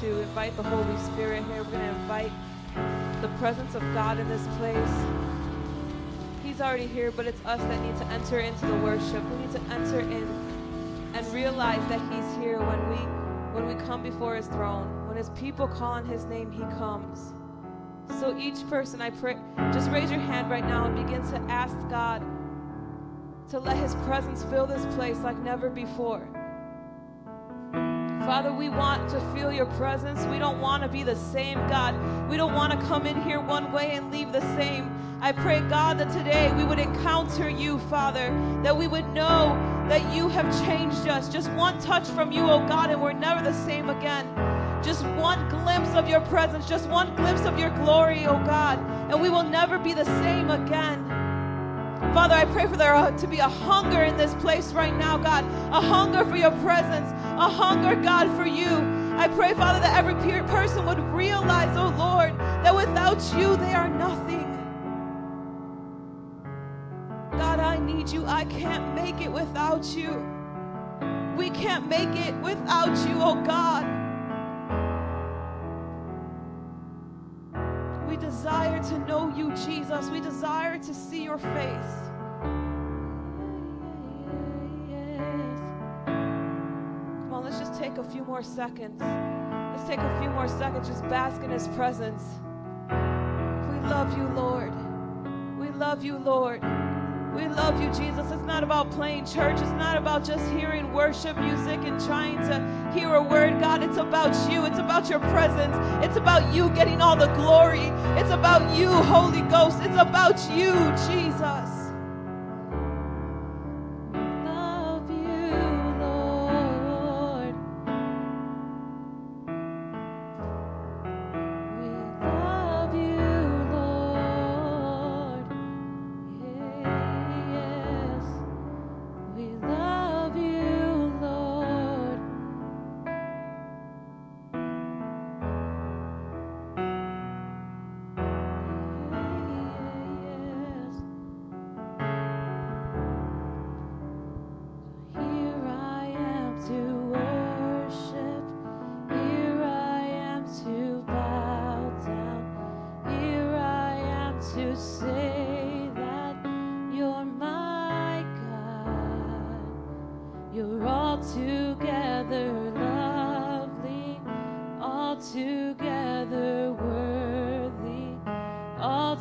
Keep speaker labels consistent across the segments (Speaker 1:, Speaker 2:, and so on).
Speaker 1: to invite the Holy Spirit here. We're going to invite the presence of God in this place. He's already here, but it's us that need to enter into the worship. We need to enter in and realize that He's here when we when we come before His throne. When His people call on His name, He comes. So each person, I pray, just raise your hand right now and begin to ask God to let His presence fill this place like never before. Father, we want to feel your presence. We don't want to be the same, God. We don't want to come in here one way and leave the same. I pray, God, that today we would encounter you, Father, that we would know that you have changed us. Just one touch from you, oh God, and we're never the same again. Just one glimpse of your presence, just one glimpse of your glory, oh God, and we will never be the same again. Father, I pray for there to be a hunger in this place right now, God, a hunger for your presence, a hunger, God, for you. I pray, Father, that every person would realize, oh Lord, that without you they are nothing. God, I need you. I can't make it without you. We can't make it without you, oh God. Desire to know you, Jesus. We desire to see your face. Come on, let's just take a few more seconds. Let's take a few more seconds, just bask in his presence. We love you, Lord. We love you, Lord. We love you, Jesus. It's not about playing church. It's not about just hearing worship music and trying to hear a word, God. It's about you. It's about your presence. It's about you getting all the glory. It's about you, Holy Ghost. It's about you, Jesus.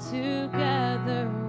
Speaker 2: Together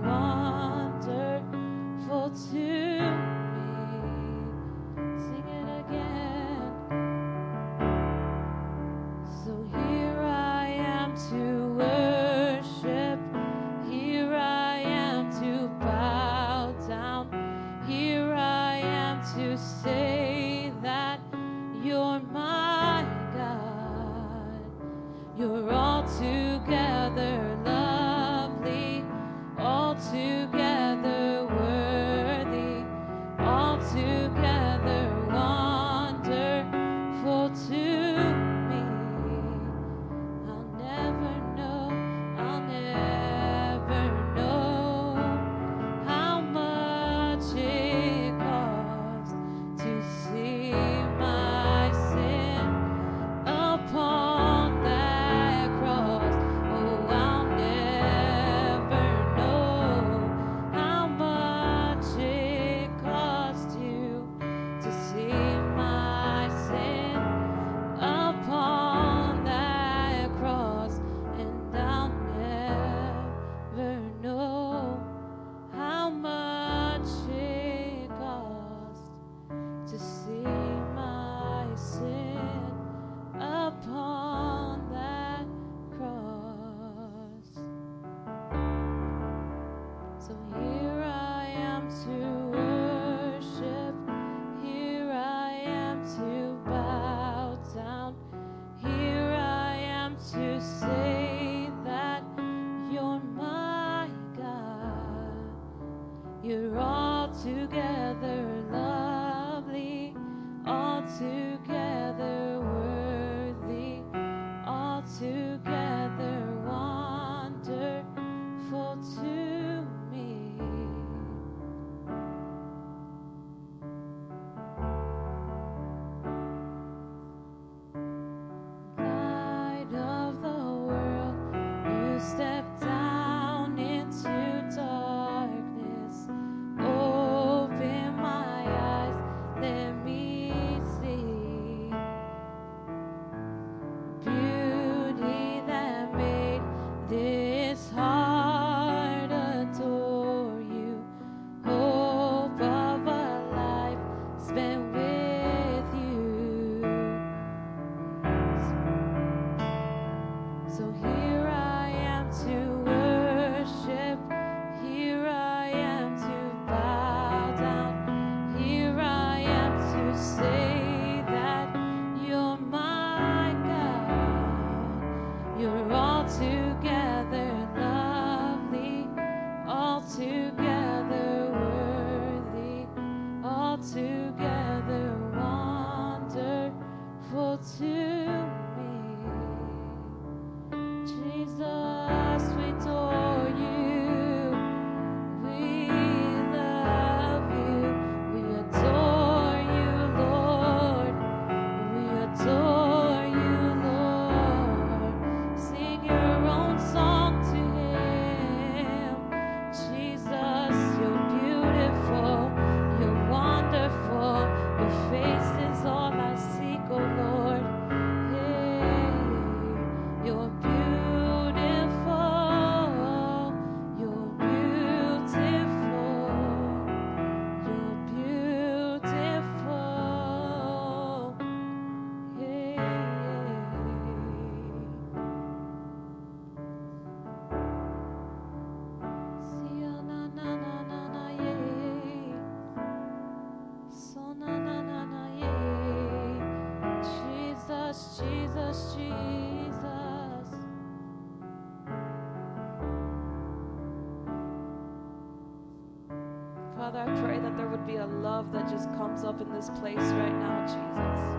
Speaker 1: be a love that just comes up in this place right now, Jesus.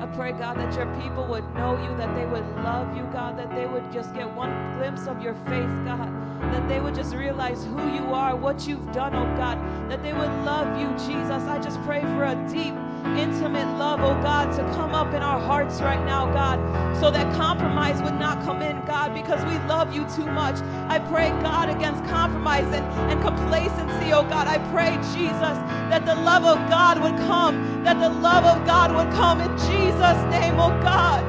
Speaker 1: I pray, God, that your people would know you, that they would love you, God, that they would just get one glimpse of your face, God, that they would just realize who you are, what you've done, oh God, that they would love you, Jesus. I just pray for a deep, intimate love, oh God, to come up in our hearts right now, God, so that compromise would not come in, God, because we love you too much. I pray, God, against compromise and, and complacency, oh God. I pray, Jesus, that the love of God would come, that the love of God would come in Jesus' name, oh God.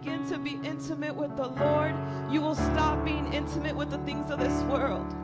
Speaker 1: Begin to be intimate with the Lord, you will stop being intimate with the things of this world.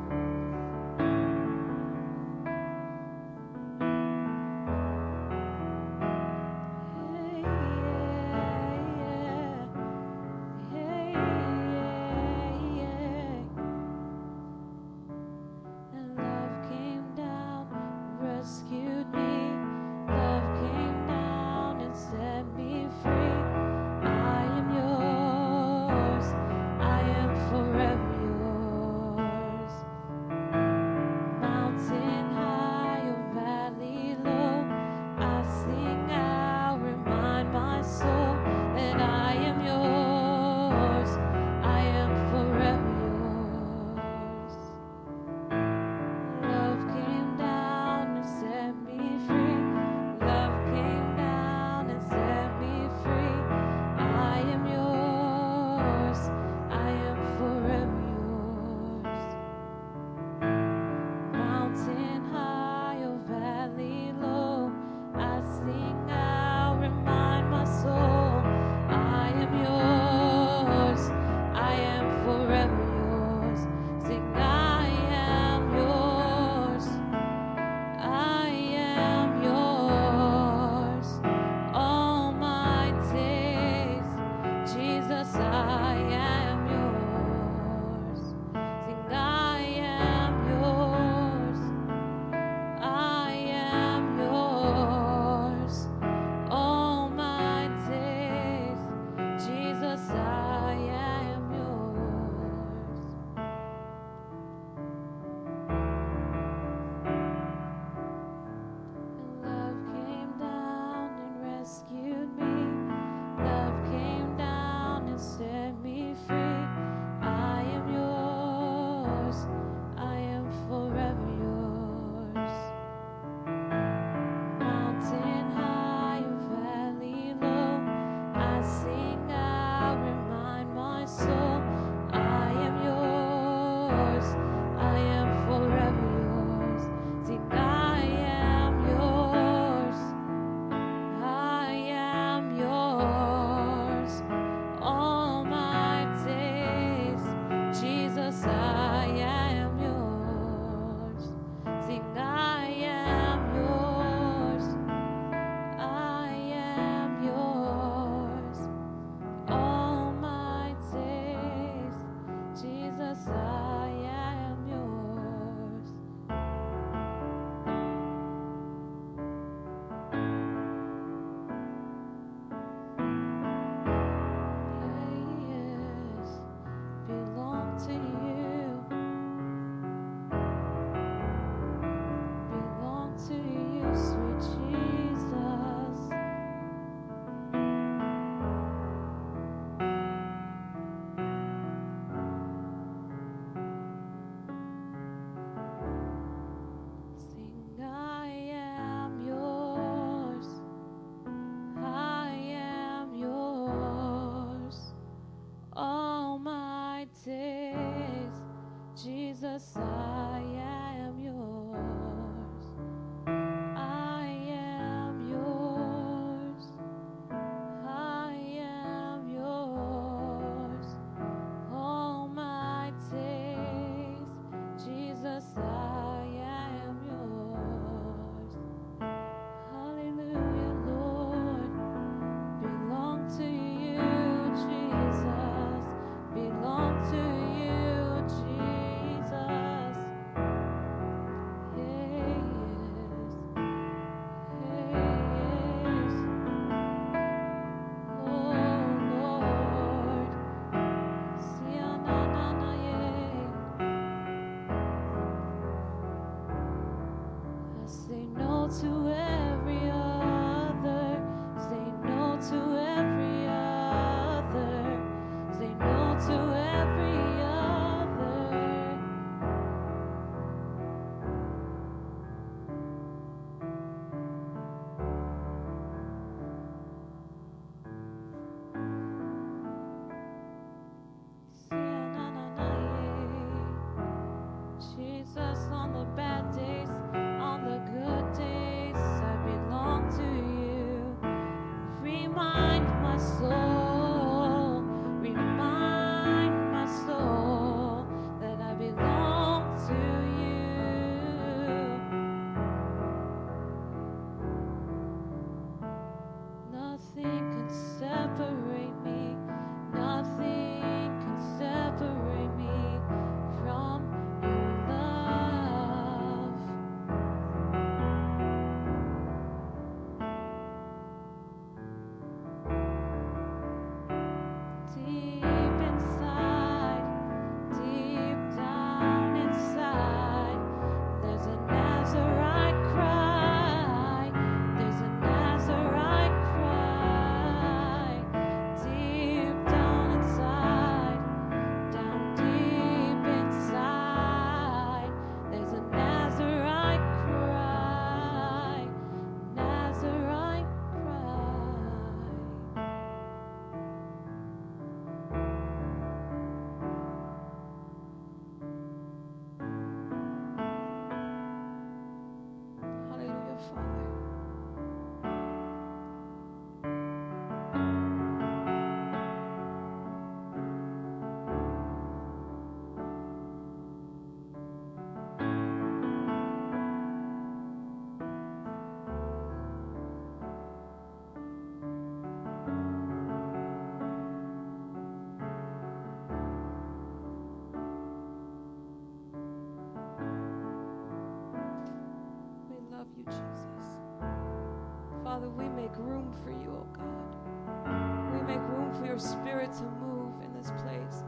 Speaker 1: We make room for you, oh God. We make room for your spirit to move in this place,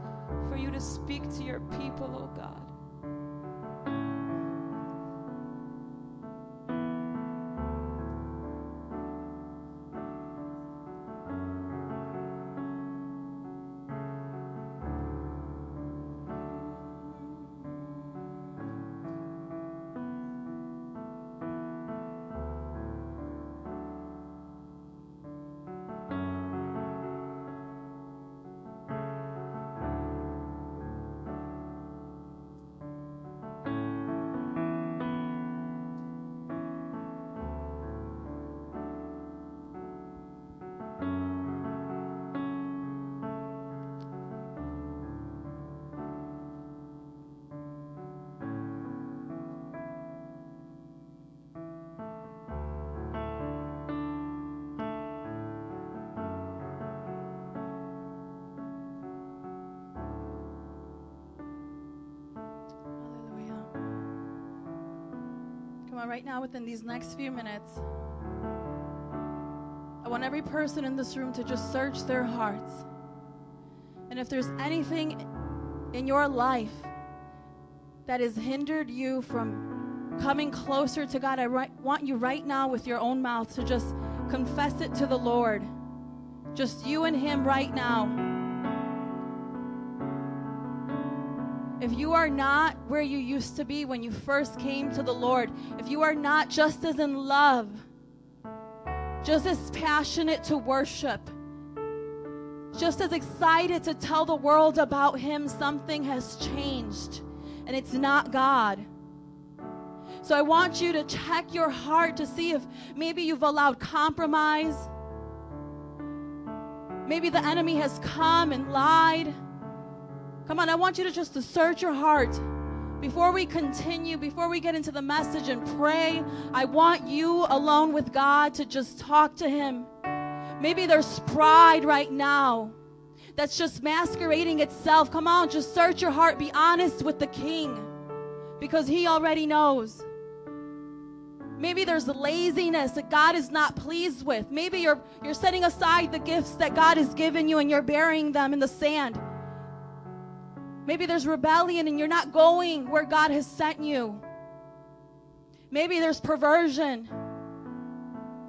Speaker 1: for you to speak to your people, oh God.
Speaker 3: Right now, within these next few minutes, I want every person in this room to just search their hearts. And if there's anything in your life that has hindered you from coming closer to God, I ri- want you right now with your own mouth to just confess it to the Lord. Just you and Him right now. If you are not where you used to be when you first came to the Lord, if you are not just as in love, just as passionate to worship, just as excited to tell the world about Him, something has changed and it's not God. So I want you to check your heart to see if maybe you've allowed compromise. Maybe the enemy has come and lied. Come on, I want you to just to search your heart. Before we continue, before we get into the message and pray, I want you alone with God to just talk to Him. Maybe there's pride right now that's just masquerading itself. Come on, just search your heart. Be honest with the King because He already knows. Maybe there's laziness that God is not pleased with. Maybe you're, you're setting aside the gifts that God has given you and you're burying them in the sand. Maybe there's rebellion and you're not going where God has sent you. Maybe there's perversion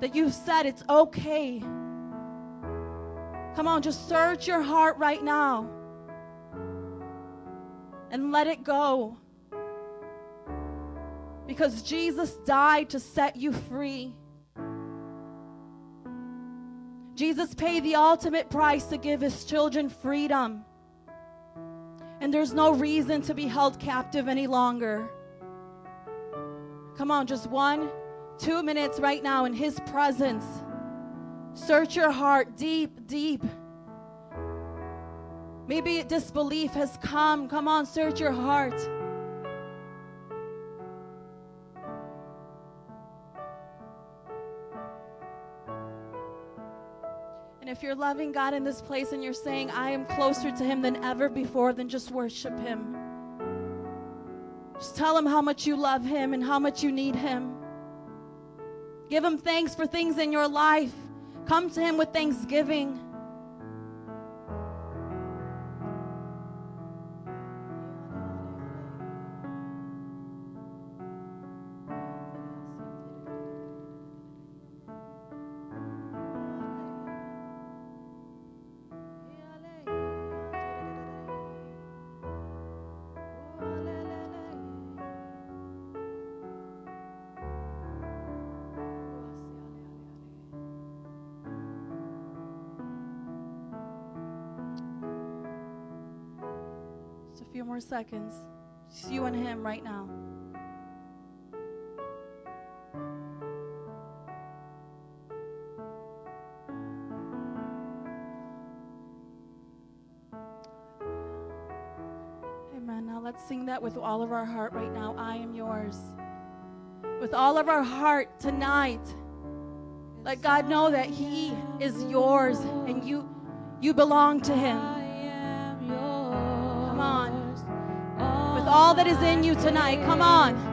Speaker 3: that you've said it's okay. Come on, just search your heart right now and let it go. Because Jesus died to set you free. Jesus paid the ultimate price to give his children freedom. And there's no reason to be held captive any longer. Come on, just one, two minutes right now in His presence. Search your heart deep, deep. Maybe disbelief has come. Come on, search your heart. And if you're loving God in this place and you're saying, I am closer to Him than ever before, then just worship Him. Just tell Him how much you love Him and how much you need Him. Give Him thanks for things in your life. Come to Him with thanksgiving. Seconds. Just you and Him right now. Amen. Now let's sing that with all of our heart right now. I am yours. With all of our heart tonight. Let God know that He is yours and you you belong to Him. All that is in you tonight. Come on.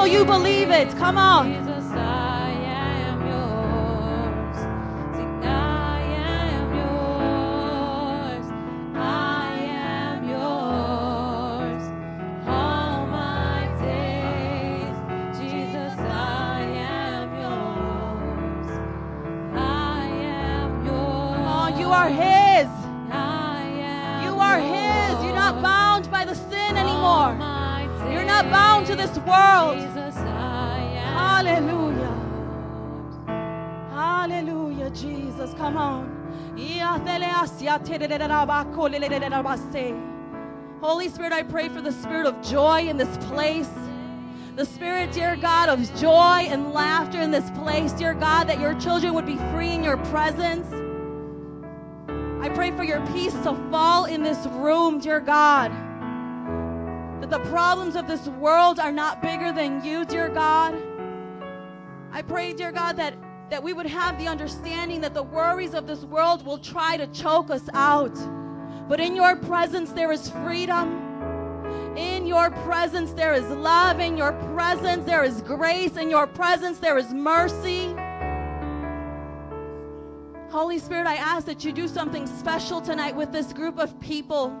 Speaker 3: Until you believe it. Come on. Holy Spirit, I pray for the spirit of joy in this place. The spirit, dear God, of joy and laughter in this place. Dear God, that your children would be free in your presence. I pray for your peace to fall in this room, dear God. That the problems of this world are not bigger than you, dear God. I pray, dear God, that, that we would have the understanding that the worries of this world will try to choke us out. But in your presence, there is freedom. In your presence, there is love. In your presence, there is grace. In your presence, there is mercy. Holy Spirit, I ask that you do something special tonight with this group of people.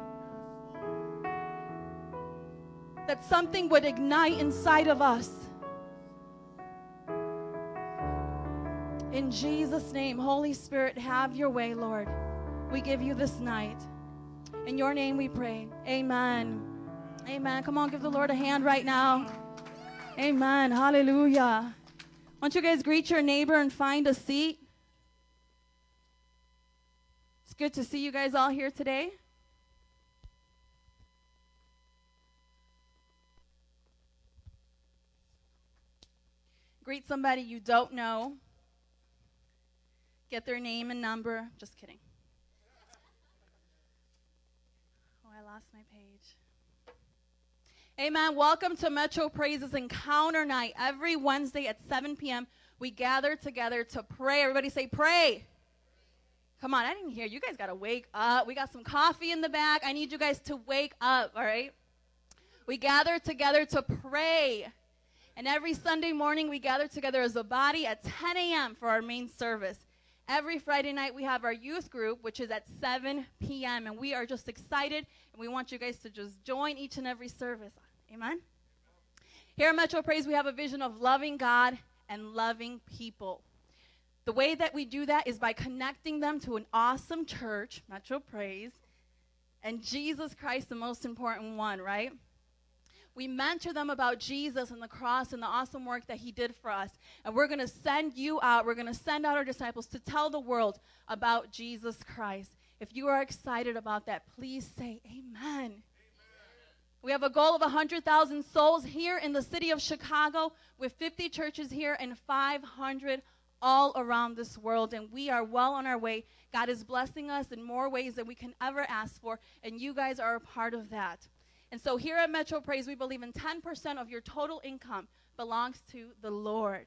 Speaker 3: That something would ignite inside of us. In Jesus' name, Holy Spirit, have your way, Lord. We give you this night. In your name we pray. Amen. Amen. Come on, give the Lord a hand right now. Amen. Hallelujah. Why don't you guys greet your neighbor and find a seat? It's good to see you guys all here today. Greet somebody you don't know. Get their name and number. Just kidding. Oh, I lost my page. Amen. Welcome to Metro Praises Encounter Night. Every Wednesday at 7 p.m., we gather together to pray. Everybody say, pray. Come on, I didn't hear. You guys got to wake up. We got some coffee in the back. I need you guys to wake up, all right? We gather together to pray. And every Sunday morning, we gather together as a body at 10 a.m. for our main service. Every Friday night, we have our youth group, which is at 7 p.m. And we are just excited, and we want you guys to just join each and every service. Amen? Here at Metro Praise, we have a vision of loving God and loving people. The way that we do that is by connecting them to an awesome church, Metro Praise, and Jesus Christ, the most important one, right? We mentor them about Jesus and the cross and the awesome work that he did for us. And we're going to send you out, we're going to send out our disciples to tell the world about Jesus Christ. If you are excited about that, please say amen. We have a goal of 100,000 souls here in the city of Chicago with 50 churches here and 500 all around this world. And we are well on our way. God is blessing us in more ways than we can ever ask for. And you guys are a part of that. And so here at Metro Praise, we believe in 10% of your total income belongs to the Lord.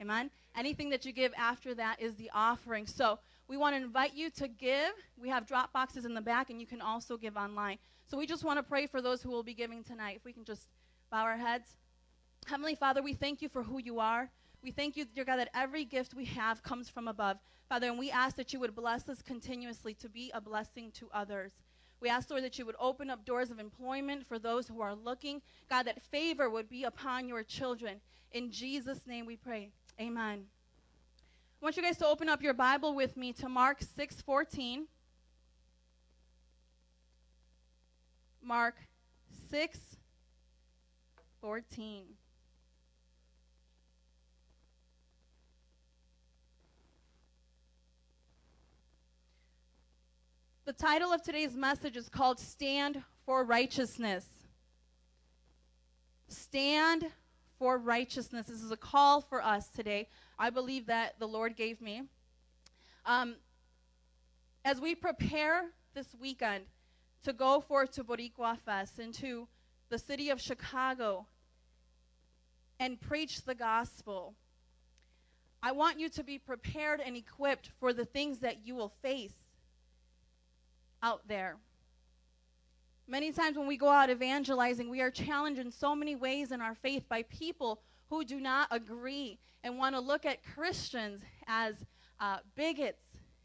Speaker 3: Amen? Anything that you give after that is the offering. So we want to invite you to give. We have drop boxes in the back, and you can also give online. So we just want to pray for those who will be giving tonight. If we can just bow our heads. Heavenly Father, we thank you for who you are. We thank you, dear God, that every gift we have comes from above. Father, and we ask that you would bless us continuously to be a blessing to others. We ask, Lord, that you would open up doors of employment for those who are looking. God, that favor would be upon your children. In Jesus' name we pray. Amen. I want you guys to open up your Bible with me to Mark 6:14. Mark 6:14. The title of today's message is called Stand for Righteousness. Stand for righteousness. This is a call for us today. I believe that the Lord gave me. Um, as we prepare this weekend to go forth to Boricua Fest and to the city of Chicago and preach the gospel. I want you to be prepared and equipped for the things that you will face out there. Many times when we go out evangelizing, we are challenged in so many ways in our faith by people who do not agree and want to look at Christians as uh, bigots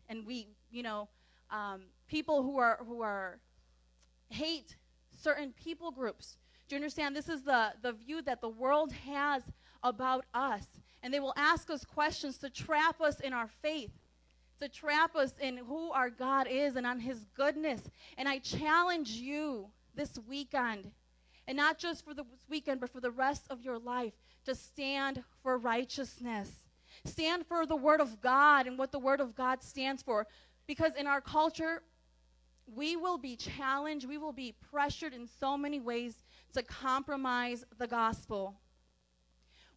Speaker 3: and we, you know, um, people who are who are hate certain people groups. Do you understand? This is the, the view that the world has about us. And they will ask us questions to trap us in our faith, to trap us in who our God is and on his goodness. And I challenge you this weekend, and not just for the weekend, but for the rest of your life, to stand for righteousness. Stand for the Word of God and what the Word of God stands for. Because in our culture, we will be challenged, we will be pressured in so many ways to compromise the gospel.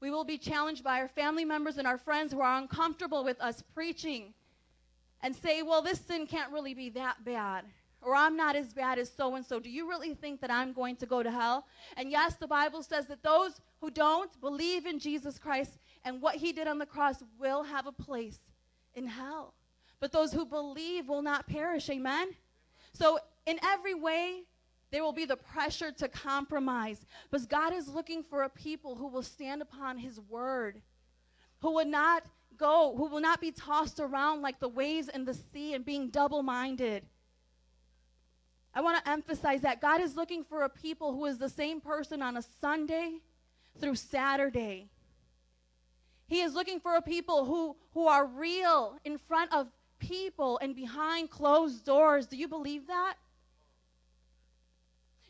Speaker 3: We will be challenged by our family members and our friends who are uncomfortable with us preaching and say, well, this sin can't really be that bad. Or I'm not as bad as so and so. Do you really think that I'm going to go to hell? And yes, the Bible says that those who don't believe in Jesus Christ and what he did on the cross will have a place in hell. But those who believe will not perish. Amen? So, in every way, there will be the pressure to compromise. But God is looking for a people who will stand upon His word, who will not go, who will not be tossed around like the waves in the sea and being double minded. I want to emphasize that God is looking for a people who is the same person on a Sunday through Saturday. He is looking for a people who, who are real in front of people and behind closed doors. Do you believe that?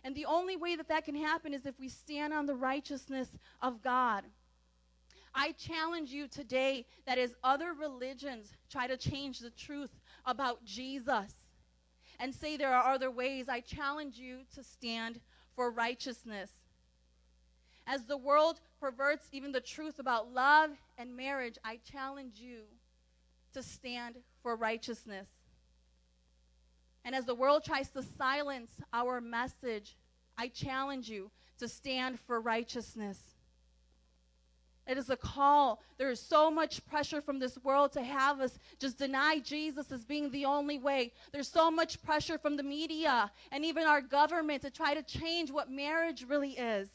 Speaker 3: And the only way that that can happen is if we stand on the righteousness of God. I challenge you today that as other religions try to change the truth about Jesus and say there are other ways, I challenge you to stand for righteousness. As the world perverts even the truth about love and marriage, I challenge you to stand for righteousness. And as the world tries to silence our message, I challenge you to stand for righteousness. It is a call. There is so much pressure from this world to have us just deny Jesus as being the only way. There's so much pressure from the media and even our government to try to change what marriage really is.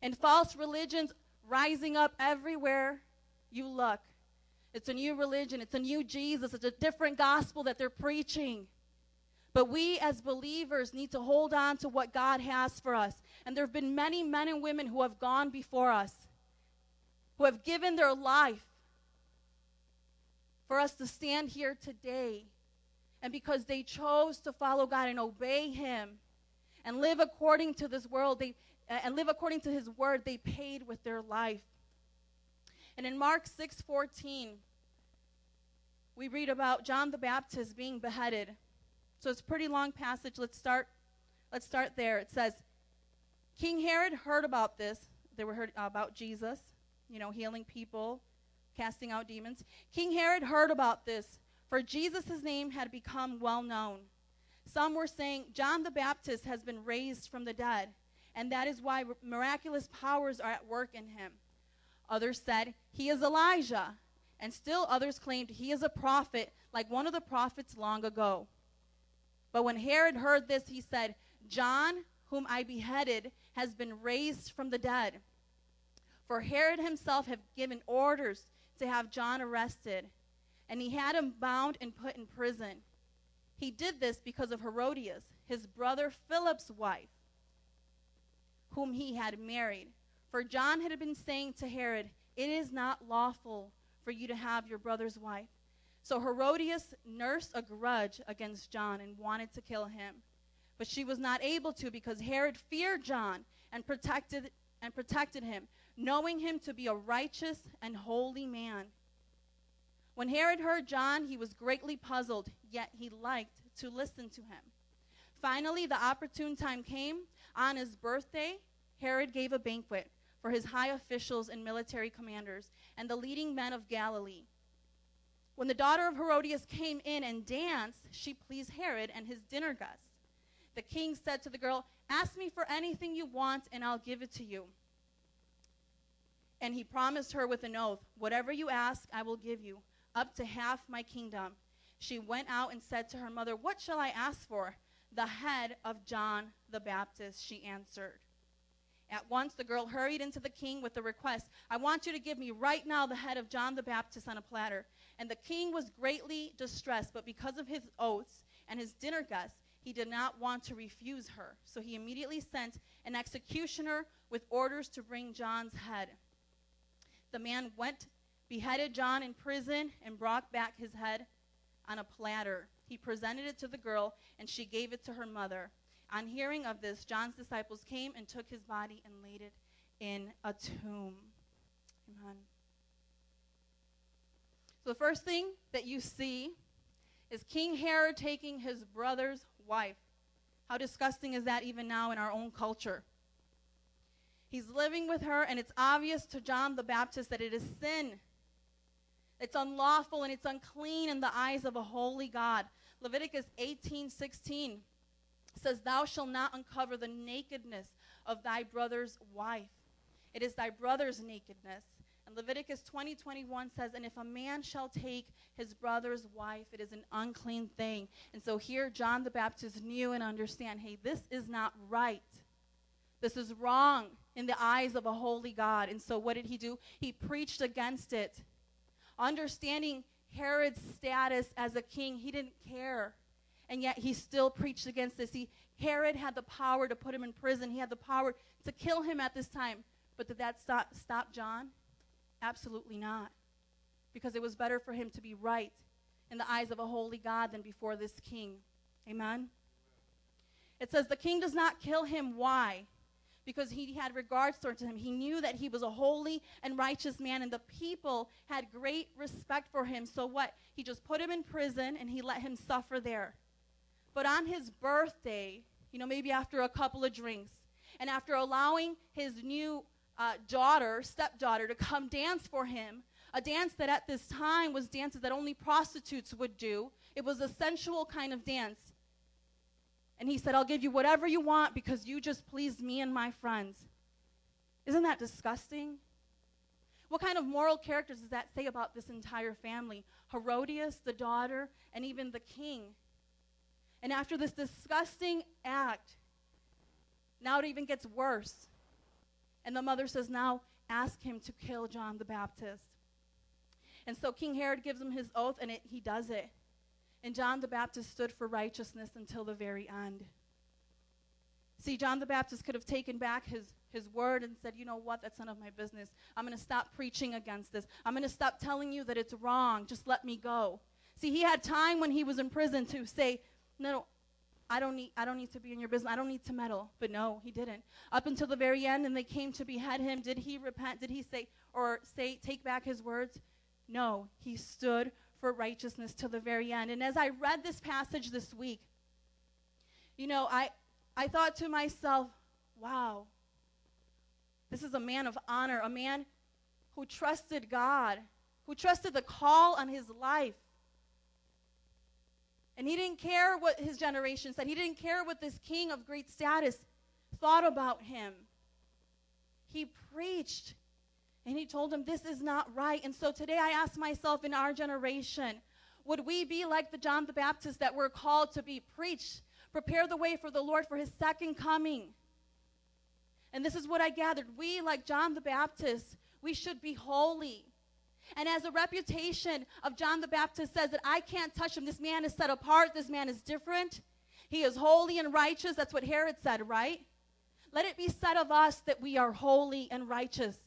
Speaker 3: And false religions rising up everywhere you look. It's a new religion, it's a new Jesus, it's a different gospel that they're preaching. But we as believers need to hold on to what God has for us. And there have been many men and women who have gone before us, who have given their life for us to stand here today. And because they chose to follow God and obey Him and live according to this world, they, uh, and live according to His word, they paid with their life. And in Mark 6 14, we read about John the Baptist being beheaded. So it's a pretty long passage. Let's start let's start there. It says King Herod heard about this. They were heard about Jesus, you know, healing people, casting out demons. King Herod heard about this, for Jesus' name had become well known. Some were saying John the Baptist has been raised from the dead, and that is why miraculous powers are at work in him. Others said he is Elijah, and still others claimed he is a prophet like one of the prophets long ago. But when Herod heard this, he said, John, whom I beheaded, has been raised from the dead. For Herod himself had given orders to have John arrested, and he had him bound and put in prison. He did this because of Herodias, his brother Philip's wife, whom he had married. For John had been saying to Herod, It is not lawful for you to have your brother's wife. So Herodias nursed a grudge against John and wanted to kill him. But she was not able to because Herod feared John and protected and protected him, knowing him to be a righteous and holy man. When Herod heard John, he was greatly puzzled, yet he liked to listen to him. Finally, the opportune time came. On his birthday, Herod gave a banquet for his high officials and military commanders and the leading men of Galilee. When the daughter of Herodias came in and danced, she pleased Herod and his dinner guests. The king said to the girl, Ask me for anything you want, and I'll give it to you. And he promised her with an oath, Whatever you ask, I will give you, up to half my kingdom. She went out and said to her mother, What shall I ask for? The head of John the Baptist, she answered. At once the girl hurried into the king with the request, I want you to give me right now the head of John the Baptist on a platter. And the king was greatly distressed, but because of his oaths and his dinner guests, he did not want to refuse her. So he immediately sent an executioner with orders to bring John's head. The man went, beheaded John in prison, and brought back his head on a platter. He presented it to the girl, and she gave it to her mother. On hearing of this, John's disciples came and took his body and laid it in a tomb. Amen. So, the first thing that you see is King Herod taking his brother's wife. How disgusting is that even now in our own culture? He's living with her, and it's obvious to John the Baptist that it is sin. It's unlawful and it's unclean in the eyes of a holy God. Leviticus 18 16 says, Thou shalt not uncover the nakedness of thy brother's wife. It is thy brother's nakedness. And Leviticus 20 21 says, And if a man shall take his brother's wife, it is an unclean thing. And so here, John the Baptist knew and understand hey, this is not right. This is wrong in the eyes of a holy God. And so what did he do? He preached against it. Understanding Herod's status as a king, he didn't care. And yet he still preached against this. He, Herod had the power to put him in prison, he had the power to kill him at this time. But did that stop, stop John? Absolutely not. Because it was better for him to be right in the eyes of a holy God than before this king. Amen? It says, The king does not kill him. Why? Because he had regards towards him. He knew that he was a holy and righteous man, and the people had great respect for him. So, what? He just put him in prison and he let him suffer there. But on his birthday, you know, maybe after a couple of drinks, and after allowing his new uh, daughter, stepdaughter, to come dance for him, a dance that at this time was dances that only prostitutes would do. It was a sensual kind of dance. And he said, I'll give you whatever you want because you just pleased me and my friends. Isn't that disgusting? What kind of moral characters does that say about this entire family? Herodias, the daughter, and even the king. And after this disgusting act, now it even gets worse. And the mother says, Now ask him to kill John the Baptist. And so King Herod gives him his oath, and it, he does it. And John the Baptist stood for righteousness until the very end. See, John the Baptist could have taken back his, his word and said, you know what, that's none of my business. I'm going to stop preaching against this. I'm going to stop telling you that it's wrong. Just let me go. See, he had time when he was in prison to say, no, no I don't need I don't need to be in your business. I don't need to meddle. But no, he didn't. Up until the very end and they came to behead him, did he repent? Did he say or say take back his words? No, he stood for righteousness to the very end. And as I read this passage this week, you know, I, I thought to myself, wow, this is a man of honor, a man who trusted God, who trusted the call on his life. And he didn't care what his generation said. He didn't care what this king of great status thought about him. He preached and he told him, This is not right. And so today I ask myself in our generation, would we be like the John the Baptist that we're called to be preached, prepare the way for the Lord for his second coming? And this is what I gathered. We, like John the Baptist, we should be holy. And as a reputation of John the Baptist says that I can't touch him, this man is set apart, this man is different. He is holy and righteous. That's what Herod said, right? Let it be said of us that we are holy and righteous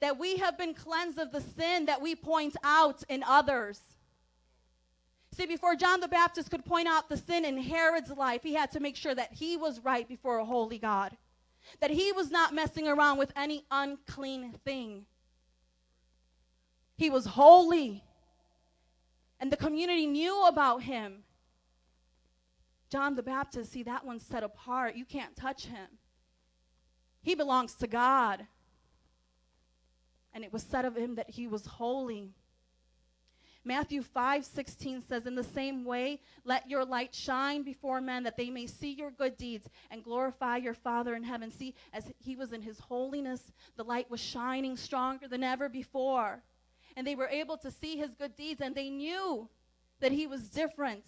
Speaker 3: that we have been cleansed of the sin that we point out in others. See, before John the Baptist could point out the sin in Herod's life, he had to make sure that he was right before a holy God, that he was not messing around with any unclean thing. He was holy, and the community knew about him. John the Baptist, see, that one's set apart. You can't touch him. He belongs to God and it was said of him that he was holy. Matthew 5 16 says, In the same way, let your light shine before men that they may see your good deeds and glorify your Father in heaven. See, as he was in his holiness, the light was shining stronger than ever before. And they were able to see his good deeds, and they knew that he was different.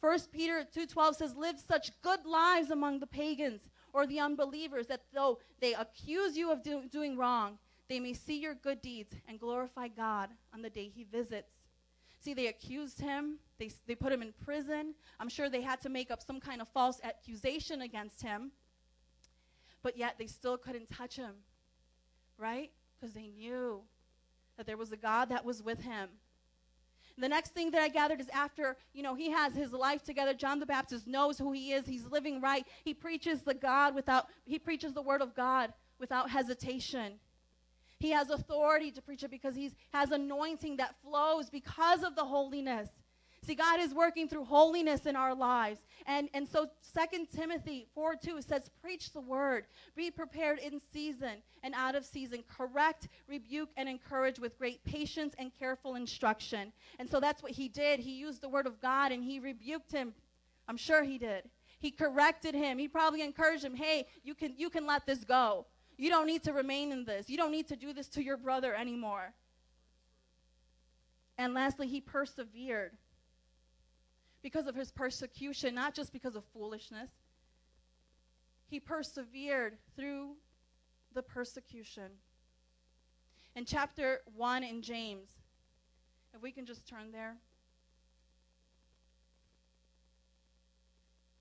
Speaker 3: 1 Peter 2:12 says live such good lives among the pagans or the unbelievers that though they accuse you of do, doing wrong they may see your good deeds and glorify God on the day he visits. See, they accused him, they, they put him in prison. I'm sure they had to make up some kind of false accusation against him, but yet they still couldn't touch him, right? Because they knew that there was a God that was with him. The next thing that I gathered is after, you know, he has his life together. John the Baptist knows who he is. He's living right. He preaches the God without, he preaches the word of God without hesitation. He has authority to preach it because he has anointing that flows because of the holiness. See, God is working through holiness in our lives. And, and so 2 Timothy 4 2 says, Preach the word, be prepared in season and out of season, correct, rebuke, and encourage with great patience and careful instruction. And so that's what he did. He used the word of God and he rebuked him. I'm sure he did. He corrected him. He probably encouraged him, hey, you can, you can let this go. You don't need to remain in this. You don't need to do this to your brother anymore. And lastly, he persevered because of his persecution, not just because of foolishness. He persevered through the persecution. In chapter 1 in James, if we can just turn there.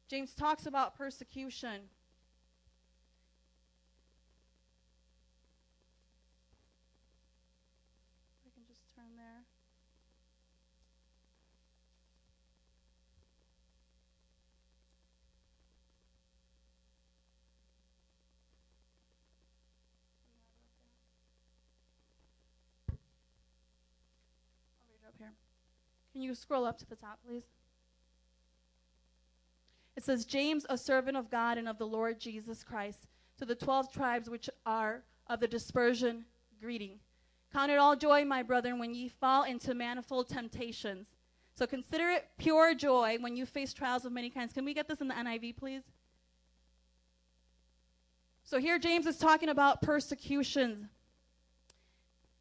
Speaker 3: James talks about persecution. Can you scroll up to the top, please? It says, James, a servant of God and of the Lord Jesus Christ, to the 12 tribes which are of the dispersion, greeting. Count it all joy, my brethren, when ye fall into manifold temptations. So consider it pure joy when you face trials of many kinds. Can we get this in the NIV, please? So here James is talking about persecutions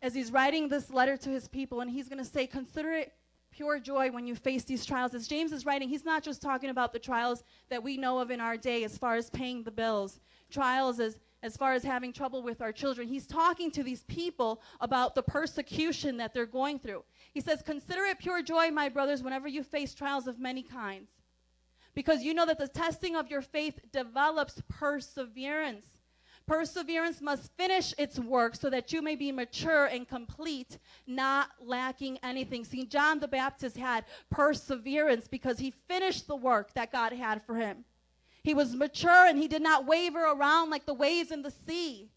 Speaker 3: as he's writing this letter to his people, and he's going to say, Consider it pure joy when you face these trials. As James is writing, he's not just talking about the trials that we know of in our day as far as paying the bills, trials as, as far as having trouble with our children. He's talking to these people about the persecution that they're going through. He says, Consider it pure joy, my brothers, whenever you face trials of many kinds, because you know that the testing of your faith develops perseverance. Perseverance must finish its work so that you may be mature and complete, not lacking anything. See, John the Baptist had perseverance because he finished the work that God had for him. He was mature and he did not waver around like the waves in the sea.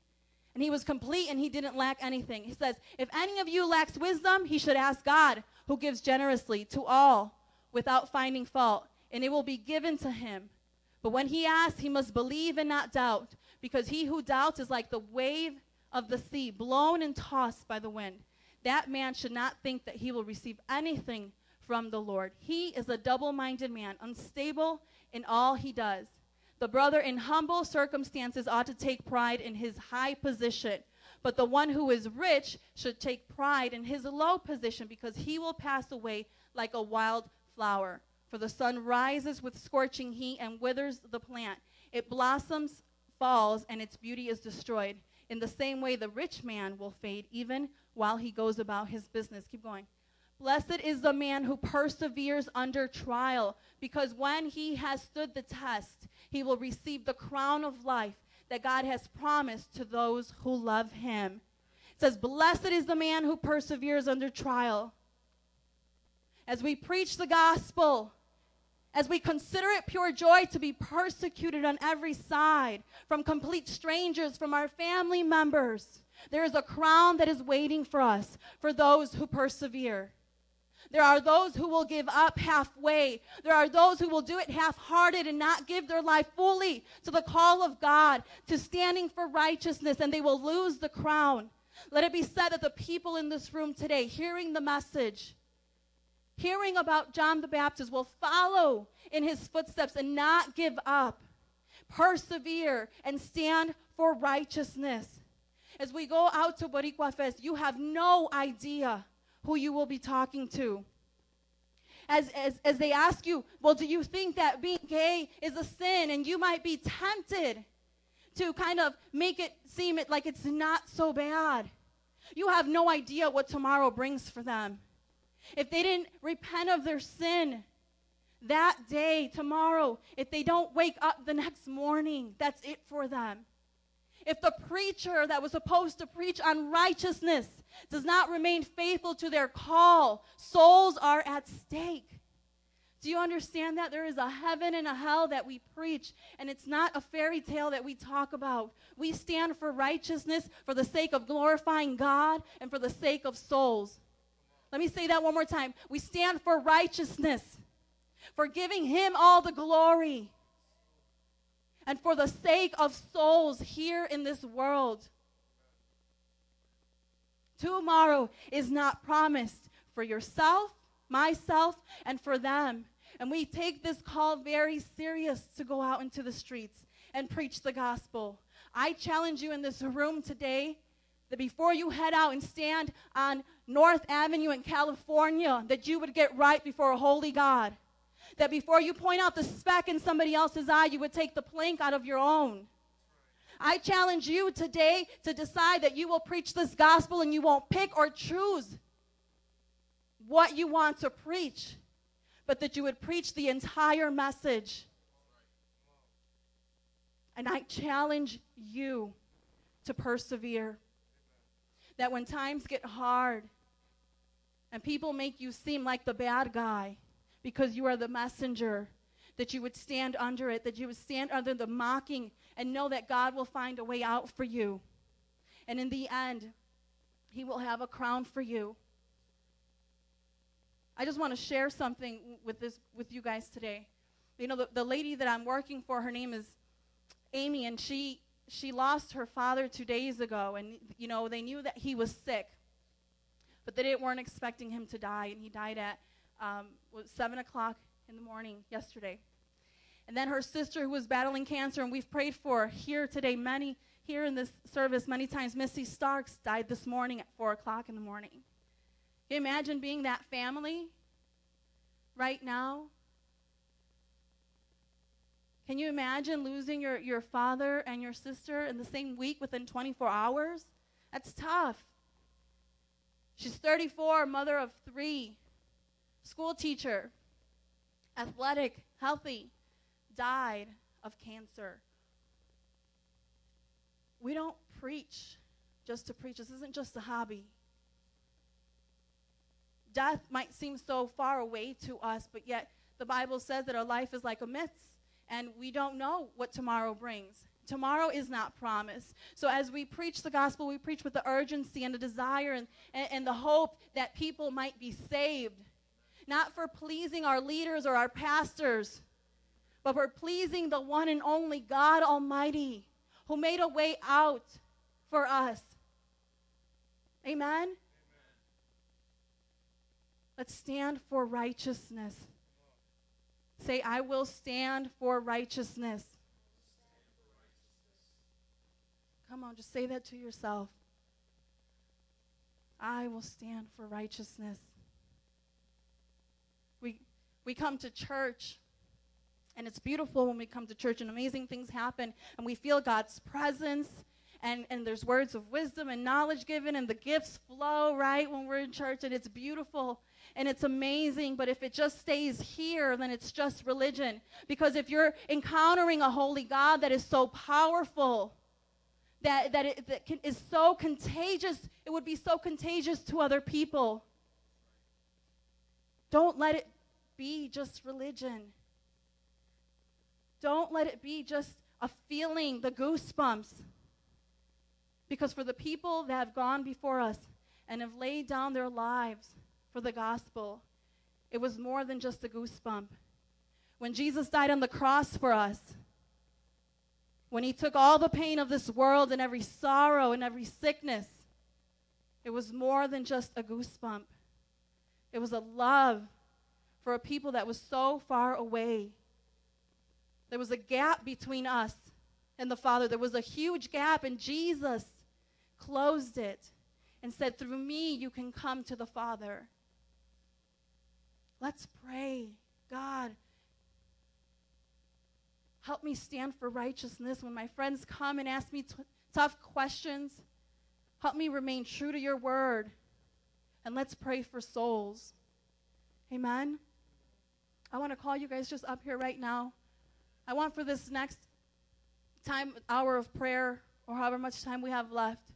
Speaker 3: And he was complete and he didn't lack anything. He says, If any of you lacks wisdom, he should ask God, who gives generously to all without finding fault, and it will be given to him. But when he asks, he must believe and not doubt because he who doubts is like the wave of the sea, blown and tossed by the wind. That man should not think that he will receive anything from the Lord. He is a double minded man, unstable in all he does. The brother in humble circumstances ought to take pride in his high position, but the one who is rich should take pride in his low position because he will pass away like a wild flower. For the sun rises with scorching heat and withers the plant. It blossoms falls and its beauty is destroyed. In the same way, the rich man will fade even while he goes about his business. Keep going. Blessed is the man who perseveres under trial, because when he has stood the test, he will receive the crown of life that God has promised to those who love him. It says, Blessed is the man who perseveres under trial. As we preach the gospel, as we consider it pure joy to be persecuted on every side from complete strangers, from our family members, there is a crown that is waiting for us for those who persevere. There are those who will give up halfway. There are those who will do it half hearted and not give their life fully to the call of God, to standing for righteousness, and they will lose the crown. Let it be said that the people in this room today, hearing the message, hearing about John the Baptist, will follow in his footsteps and not give up. Persevere and stand for righteousness. As we go out to Boricua Fest, you have no idea who you will be talking to. As, as, as they ask you, well, do you think that being gay is a sin? And you might be tempted to kind of make it seem it like it's not so bad. You have no idea what tomorrow brings for them. If they didn't repent of their sin that day, tomorrow, if they don't wake up the next morning, that's it for them. If the preacher that was supposed to preach on righteousness does not remain faithful to their call, souls are at stake. Do you understand that? There is a heaven and a hell that we preach, and it's not a fairy tale that we talk about. We stand for righteousness for the sake of glorifying God and for the sake of souls. Let me say that one more time. We stand for righteousness, for giving Him all the glory, and for the sake of souls here in this world. Tomorrow is not promised for yourself, myself, and for them. And we take this call very serious to go out into the streets and preach the gospel. I challenge you in this room today that before you head out and stand on North Avenue in California, that you would get right before a holy God. That before you point out the speck in somebody else's eye, you would take the plank out of your own. I challenge you today to decide that you will preach this gospel and you won't pick or choose what you want to preach but that you would preach the entire message. And I challenge you to persevere. That when times get hard and people make you seem like the bad guy because you are the messenger, that you would stand under it, that you would stand under the mocking and know that God will find a way out for you. And in the end, He will have a crown for you. I just want to share something with this with you guys today. You know, the, the lady that I'm working for, her name is Amy, and she she lost her father two days ago, and you know they knew that he was sick, but they didn't weren't expecting him to die, and he died at um, seven o'clock in the morning yesterday. And then her sister, who was battling cancer, and we've prayed for here today, many here in this service, many times, Missy Starks died this morning at four o'clock in the morning. Can you imagine being that family right now? Can you imagine losing your, your father and your sister in the same week within 24 hours? That's tough. She's 34, mother of three, school teacher, athletic, healthy, died of cancer. We don't preach just to preach. This isn't just a hobby death might seem so far away to us, but yet the Bible says that our life is like a mist, and we don't know what tomorrow brings. Tomorrow is not promised. So, as we preach the gospel, we preach with the urgency and the desire and, and, and the hope that people might be saved. Not for pleasing our leaders or our pastors, but for pleasing the one and only God Almighty who made a way out for us. Amen? Let's stand for righteousness. Say, I will stand for righteousness. Come on, just say that to yourself. I will stand for righteousness. We, we come to church, and it's beautiful when we come to church, and amazing things happen, and we feel God's presence, and, and there's words of wisdom and knowledge given, and the gifts flow, right, when we're in church, and it's beautiful and it's amazing, but if it just stays here, then it's just religion. Because if you're encountering a holy God that is so powerful, that, that, it, that can, is so contagious, it would be so contagious to other people. Don't let it be just religion. Don't let it be just a feeling, the goosebumps. Because for the people that have gone before us and have laid down their lives, for the gospel. It was more than just a goosebump. When Jesus died on the cross for us, when he took all the pain of this world and every sorrow and every sickness, it was more than just a goosebump. It was a love for a people that was so far away. There was a gap between us and the Father. There was a huge gap, and Jesus closed it and said, Through me, you can come to the Father. Let's pray. God, help me stand for righteousness when my friends come and ask me t- tough questions. Help me remain true to your word. And let's pray for souls. Amen. I want to call you guys just up here right now. I want for this next time, hour of prayer, or however much time we have left,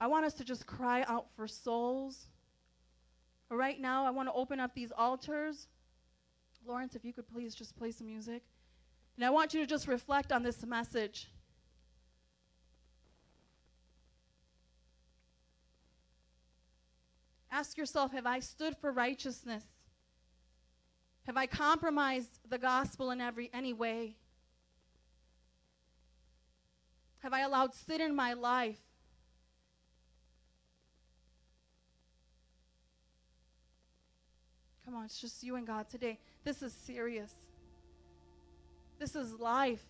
Speaker 3: I want us to just cry out for souls. Right now, I want to open up these altars. Lawrence, if you could please just play some music. And I want you to just reflect on this message. Ask yourself Have I stood for righteousness? Have I compromised the gospel in every any way? Have I allowed sin in my life? Come on, it's just you and God today. This is serious. This is life.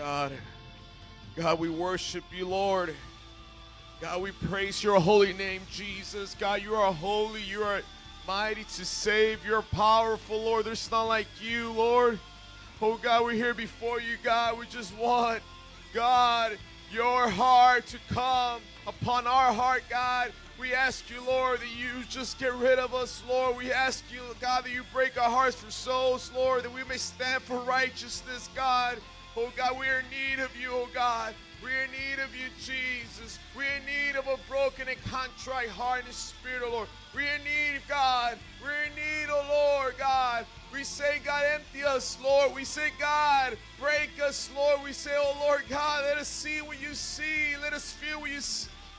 Speaker 4: God. God, we worship you, Lord. God, we praise your holy name, Jesus. God, you are holy. You are mighty to save. You're powerful, Lord. There's none like you, Lord. Oh, God, we're here before you, God. We just want, God, your heart to come upon our heart, God. We ask you, Lord, that you just get rid of us, Lord. We ask you, God, that you break our hearts for souls, Lord, that we may stand for righteousness, God. Oh, God, we are in need of you, oh, God. We're in need of you, Jesus. We're in need of a broken and contrite heart and spirit, oh Lord. We're in need, God. We're in need, oh Lord, God. We say, God, empty us, Lord. We say, God, break us, Lord. We say, oh Lord, God, let us see what you see. Let us feel what you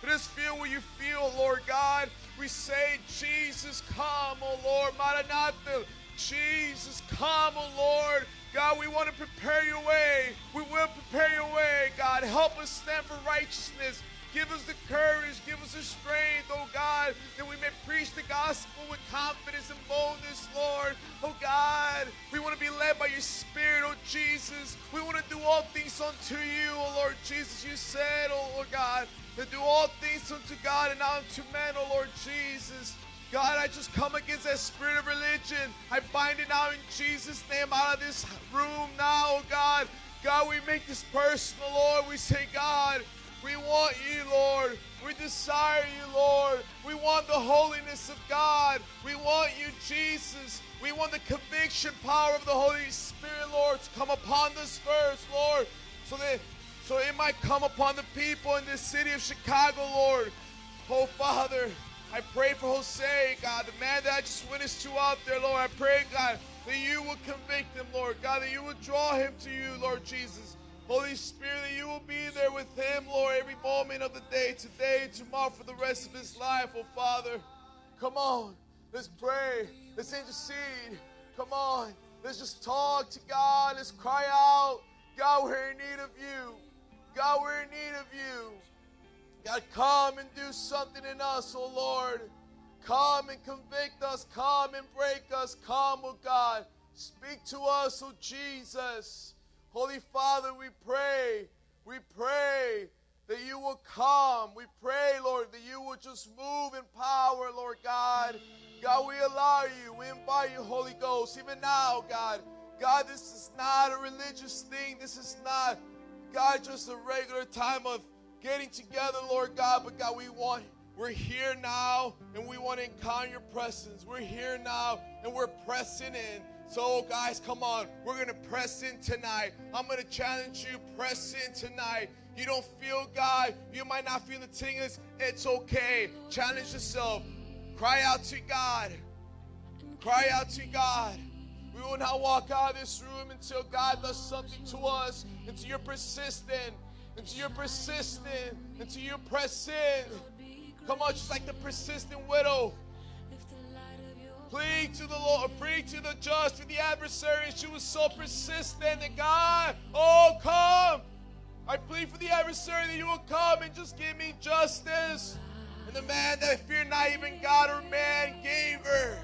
Speaker 4: let us feel what you feel, Lord God. We say, Jesus, come, oh Lord, Maranatha. Jesus, come, oh Lord. God, we want to prepare your way. We will prepare your way, God. Help us stand for righteousness. Give us the courage, give us the strength, oh God, that we may preach the gospel with confidence and boldness, Lord. Oh God, we want to be led by your Spirit, oh Jesus. We want to do all things unto you, oh Lord Jesus. You said, oh Lord God, to do all things unto God and not unto men, oh Lord Jesus. God, I just come against that spirit of religion. I bind it now in Jesus' name out of this room now, oh God. God, we make this personal, Lord. We say, God, we want you, Lord. We desire you, Lord. We want the holiness of God. We want you, Jesus. We want the conviction power of the Holy Spirit, Lord, to come upon this first, Lord, so that so it might come upon the people in this city of Chicago, Lord. Oh, Father. I pray for Jose, God, the man that I just witnessed to out there, Lord. I pray, God, that you will convict him, Lord. God, that you will draw him to you, Lord Jesus. Holy Spirit, that you will be there with him, Lord, every moment of the day, today, tomorrow, for the rest of his life, oh Father. Come on, let's pray. Let's intercede. Come on, let's just talk to God. Let's cry out. God, we're in need of you. God, we're in need of you. God, come and do something in us, oh Lord. Come and convict us. Come and break us. Come, oh God. Speak to us, oh Jesus. Holy Father, we pray. We pray that you will come. We pray, Lord, that you will just move in power, Lord God. God, we allow you. We invite you, Holy Ghost, even now, God. God, this is not a religious thing. This is not, God, just a regular time of getting together, Lord God, but God, we want we're here now and we want to encounter your presence. We're here now and we're pressing in. So, oh, guys, come on. We're going to press in tonight. I'm going to challenge you, press in tonight. You don't feel God. You might not feel the tingles. It's okay. Challenge yourself. Cry out to God. Cry out to God. We will not walk out of this room until God does something to us, until you're persistent until you're persistent, until you press in. Come on, just like the persistent widow. Plead to the Lord, plead to the just, to the adversary. She was so persistent that God, oh, come. I plead for the adversary that you will come and just give me justice. And the man that feared not even God or man gave her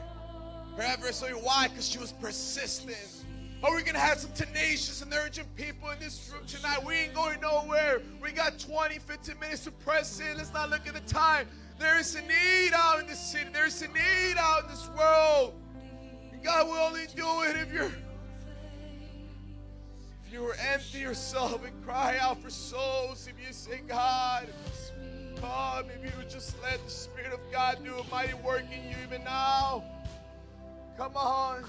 Speaker 4: her adversary. Why? Because she was persistent. Are we going to have some tenacious and urgent people in this room tonight? We ain't going nowhere. We got 20, 15 minutes to press in. Let's not look at the time. There is a need out in this city. There's a need out in this world. And God will only do it if you're if you were empty yourself and cry out for souls. If you say, God, come, if you would just let the Spirit of God do a mighty work in you even now. Come on.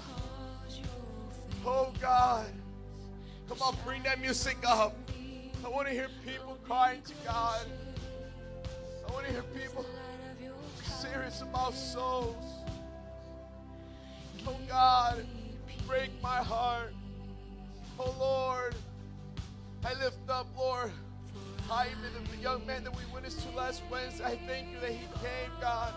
Speaker 4: Oh God. Come on, bring that music up. I want to hear people crying to God. I want to hear people serious about souls. Oh God, break my heart. Oh Lord, I lift up, Lord, Jaime, the young man that we witnessed to last Wednesday. I thank you that he came, God.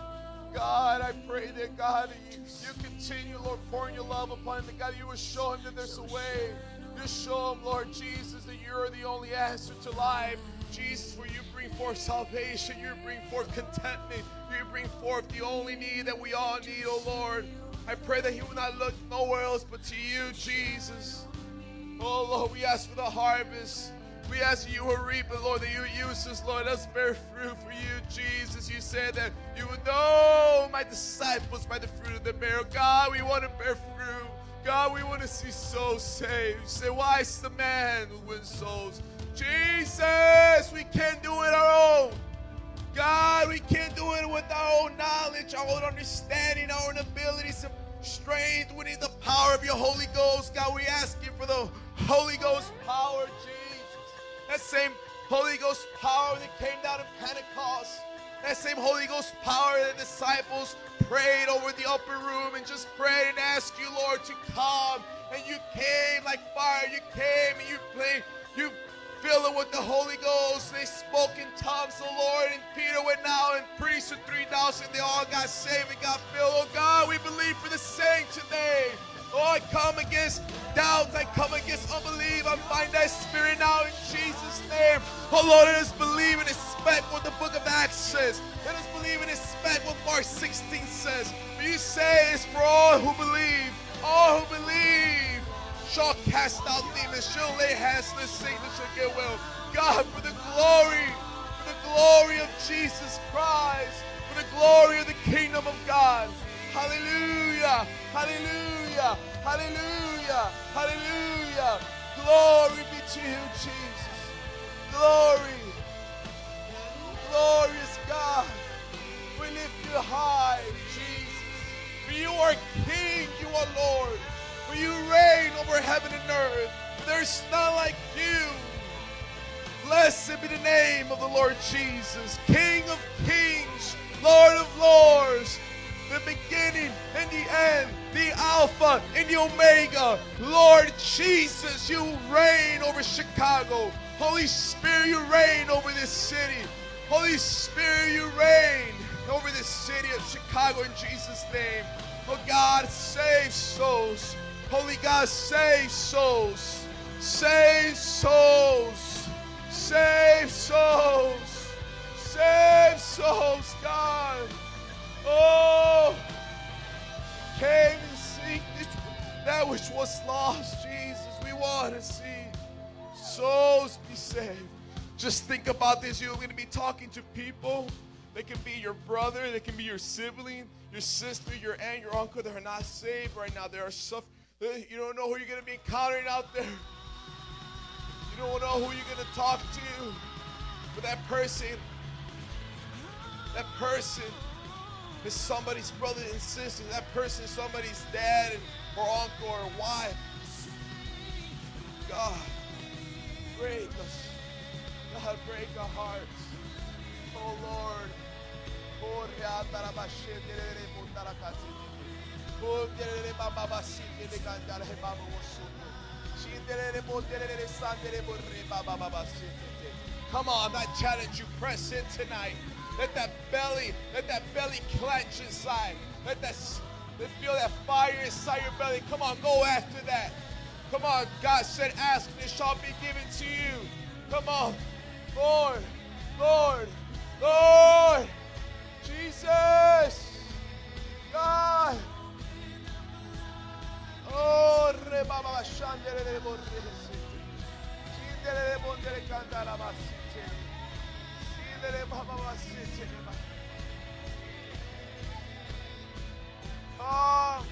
Speaker 4: God, I pray that God, you, you continue, Lord, pouring your love upon. That God, you will show him that there's a way. Just show him, Lord Jesus, that you're the only answer to life. Jesus, where you bring forth salvation, you bring forth contentment, you bring forth the only need that we all need, oh Lord. I pray that he will not look nowhere else but to you, Jesus. Oh Lord, we ask for the harvest. We ask you will reap it, Lord, that you use us, Lord. Let's bear fruit for you, Jesus. You said that you would know my disciples by the fruit of the bear. God, we want to bear fruit. God, we want to see souls saved. You say, wise the man who wins souls. Jesus, we can't do it our own. God, we can't do it with our own knowledge, our own understanding, our own abilities, and strength. We need the power of your Holy Ghost. God, we ask you for the Holy Ghost power, Jesus. That same Holy Ghost power that came down in Pentecost. That same Holy Ghost power that the disciples prayed over the upper room and just prayed and asked you, Lord, to come. And you came like fire. You came and you played. You fill it with the Holy Ghost. They spoke in tongues, the Lord, and Peter went out and preached to 3,000. They all got saved and got filled. Oh God, we believe for the same today. I come against doubts. I come against unbelief. I find that spirit now in Jesus' name. Oh Lord, let us believe and expect what the book of Acts says. Let us believe and expect what Mark 16 says. You say it's for all who believe. All who believe shall cast out demons, shall lay hands on the sick, and shall get well. God, for the glory, for the glory of Jesus Christ, for the glory of the kingdom of God. Hallelujah, hallelujah, hallelujah, hallelujah. Glory be to you, Jesus. Glory, glorious God. We lift you high, Jesus. For you are King, you are Lord. For you reign over heaven and earth. There's none like you. Blessed be the name of the Lord Jesus, King of kings, Lord of lords, the beginning and the end, the Alpha and the Omega. Lord Jesus, you reign over Chicago. Holy Spirit, you reign over this city. Holy Spirit, you reign over this city of Chicago in Jesus' name. Oh God, save souls. Holy God, save souls. Save souls. Save souls. Save souls, God. Oh, came and seek that which was lost, Jesus. We want to see souls be saved. Just think about this. You're going to be talking to people. They can be your brother, they can be your sibling, your sister, your aunt, your uncle that are not saved right now. They are suffering. You don't know who you're going to be encountering out there. You don't know who you're going to talk to. But that person, that person is somebody's brother and sister. That person is somebody's dad or uncle or wife. God, break us. God, break our hearts. Oh Lord. Come on, I challenge you. Press in tonight. Let that belly, let that belly clench inside. Let that let feel that fire inside your belly. Come on, go after that. Come on, God said, ask and it shall be given to you. Come on. Lord, Lord, Lord, Jesus, God. Oh, re cantara basite. Come,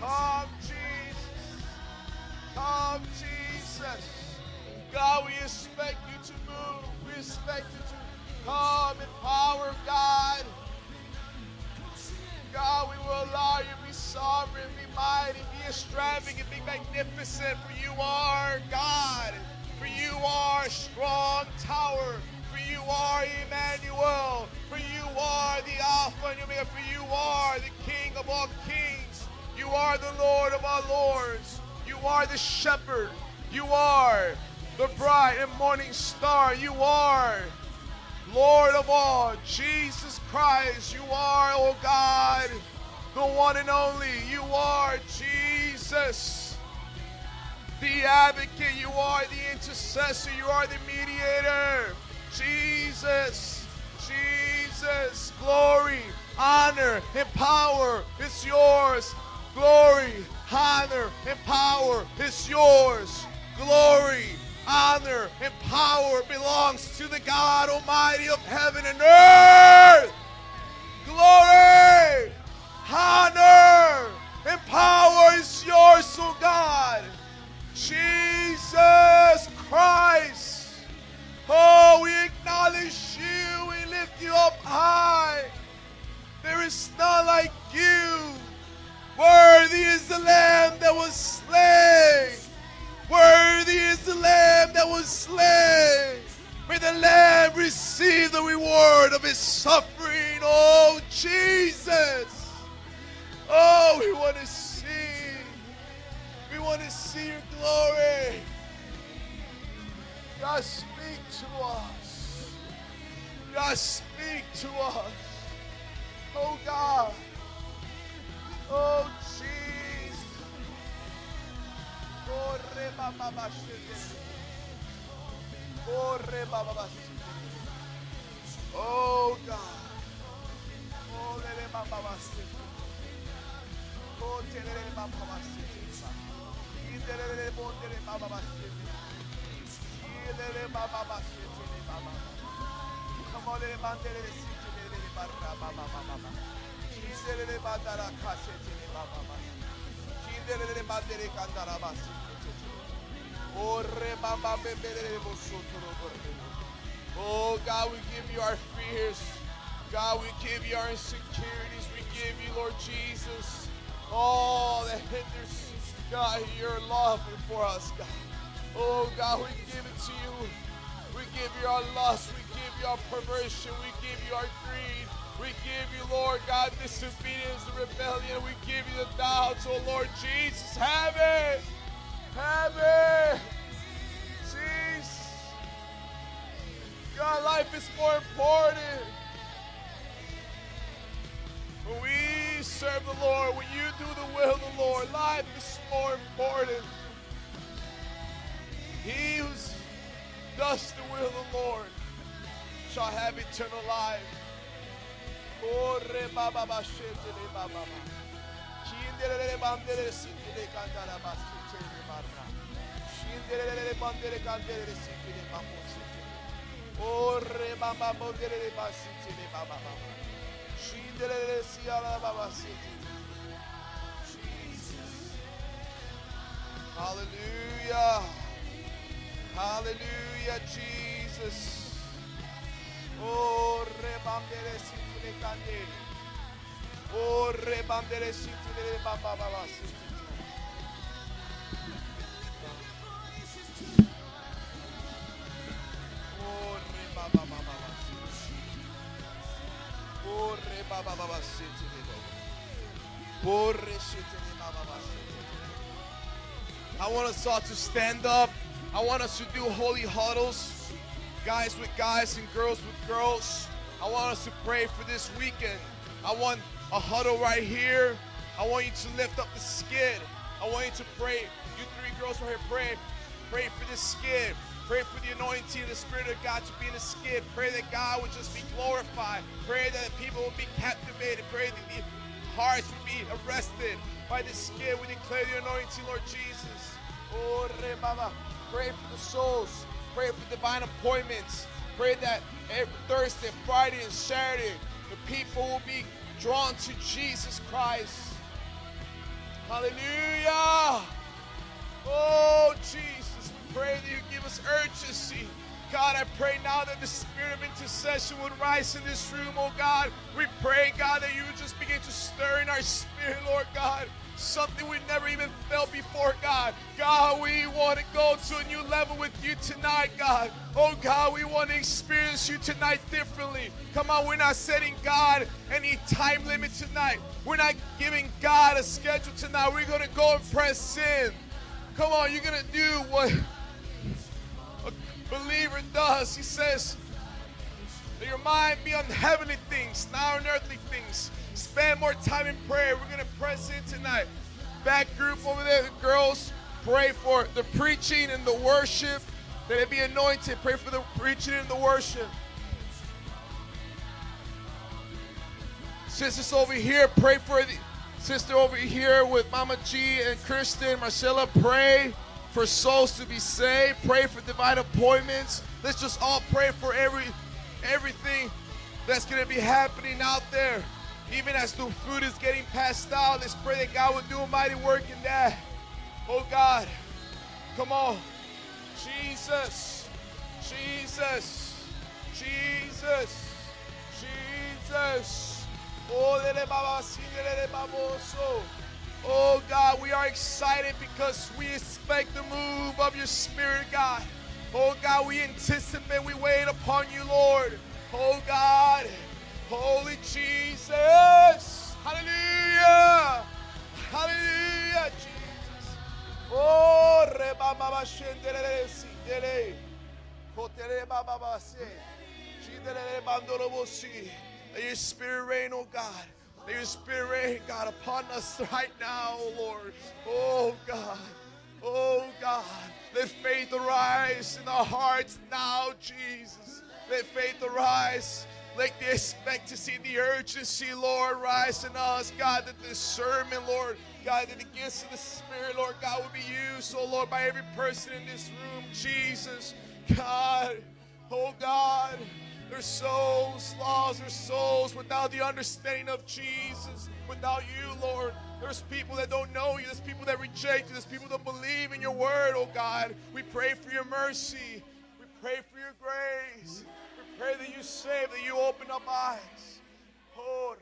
Speaker 4: come, Jesus. Come, Jesus. God, we expect you to move. We expect you to come in power, God. God, we will allow you to be sovereign, be mighty, be extravagant, be magnificent, for you are God. For you are a strong tower. For you are Emmanuel. For you are the Alpha and Omega. For you are the King of all kings. You are the Lord of all lords. You are the shepherd. You are the bright and morning star. You are Lord of all, Jesus Christ, you are, oh God, the one and only. You are Jesus, the advocate. You are the intercessor. You are the mediator. Jesus, Jesus, glory, honor, and power is yours. Glory, honor, and power is yours. Glory, honor and power belongs to the God Almighty of heaven and earth. Glory, honor, and power is yours, oh God. Jesus Christ. Oh, we acknowledge you. We lift you up high. There is none like you. Worthy is the Lamb that was slain. Worthy is the Lamb that was slain. May the Lamb receive the reward of his suffering. Oh, Jesus. Oh, we want to see. We want to see your glory. God, speak to us. God, speak to us. Oh, God. Oh, Jesus. Oh, re ba ba ba shite. Oh, re ba ba ba shite. Oh, God. Oh. Oh, Oh. Oh God, we give you our fears. God, we give you our insecurities. We give you, Lord Jesus, all that hinders, God, your love for us, God. Oh God, we give it to you. We give you our lust. We give you our perversion. We give you our greed. We give you, Lord God, disobedience and rebellion. We give you the doubts, oh Lord Jesus. Have it. Have it. Jesus. God, life is more important. When we serve the Lord, when you do the will of the Lord, life is more important. He who does the will of the Lord shall have eternal life. Oh, Hallelujah. Hallelujah, Jesus. Oh, rebandere siti le candele. Oh, rebandere siti le ba ba ba ba siti. Oh, re ba ba ba ba ba siti. Oh, re ba ba ba ba siti le ba. Oh, re I want us all to stand up. I want us to do holy huddles, guys with guys and girls with girls. I want us to pray for this weekend. I want a huddle right here. I want you to lift up the skid. I want you to pray. You three girls right here, pray. Pray for this skid. Pray for the anointing of the Spirit of God to be in the skid. Pray that God would just be glorified. Pray that the people would be captivated. Pray that the hearts would be arrested by the skin. We declare the anointing, Lord Jesus. Oh, baba. Pray for the souls. Pray for divine appointments. Pray that every Thursday, Friday, and Saturday, the people will be drawn to Jesus Christ. Hallelujah. Oh, Jesus, we pray that you give us urgency. God, I pray now that the spirit of intercession would rise in this room, oh God. We pray, God, that you would just begin to stir in our spirit, Lord God. Something we never even felt before, God. God, we want to go to a new level with you tonight, God. Oh, God, we want to experience you tonight differently. Come on, we're not setting God any time limit tonight. We're not giving God a schedule tonight. We're going to go and press in. Come on, you're going to do what believer does. He says, Let your mind be on heavenly things, not on earthly things. Spend more time in prayer. We're going to press in tonight. Back group over there, the girls, pray for the preaching and the worship. That it be anointed. Pray for the preaching and the worship. Sisters over here, pray for the sister over here with Mama G and Kristen, Marcella. Pray for souls to be saved. Pray for divine appointments. Let's just all pray for every everything that's going to be happening out there. Even as the food is getting passed out, let's pray that God would do a mighty work in that. Oh God, come on. Jesus, Jesus, Jesus, Jesus. Oh, Oh God, we are excited because we expect the move of your spirit, God. Oh God, we anticipate, we wait upon you, Lord. Oh God, Holy Jesus. Hallelujah. Hallelujah, Jesus. Oh, reba baba shendelele sindele. Kotere baba se. Shindelele bandolo bosi. Let your spirit reign, oh God. Let your spirit God, upon us right now, Lord. Oh God. Oh God. Let faith arise in our hearts now, Jesus. Let faith arise. Let the expectancy, the urgency, Lord, rise in us. God, that the discernment, Lord. God, that the gifts of the Spirit, Lord, God, will be used, oh Lord, by every person in this room, Jesus. God, oh God. Their souls lost, their souls without the understanding of Jesus, without you, Lord. There's people that don't know you, there's people that reject you, there's people that believe in your word, oh God. We pray for your mercy, we pray for your grace, we pray that you save, that you open up eyes. Oh,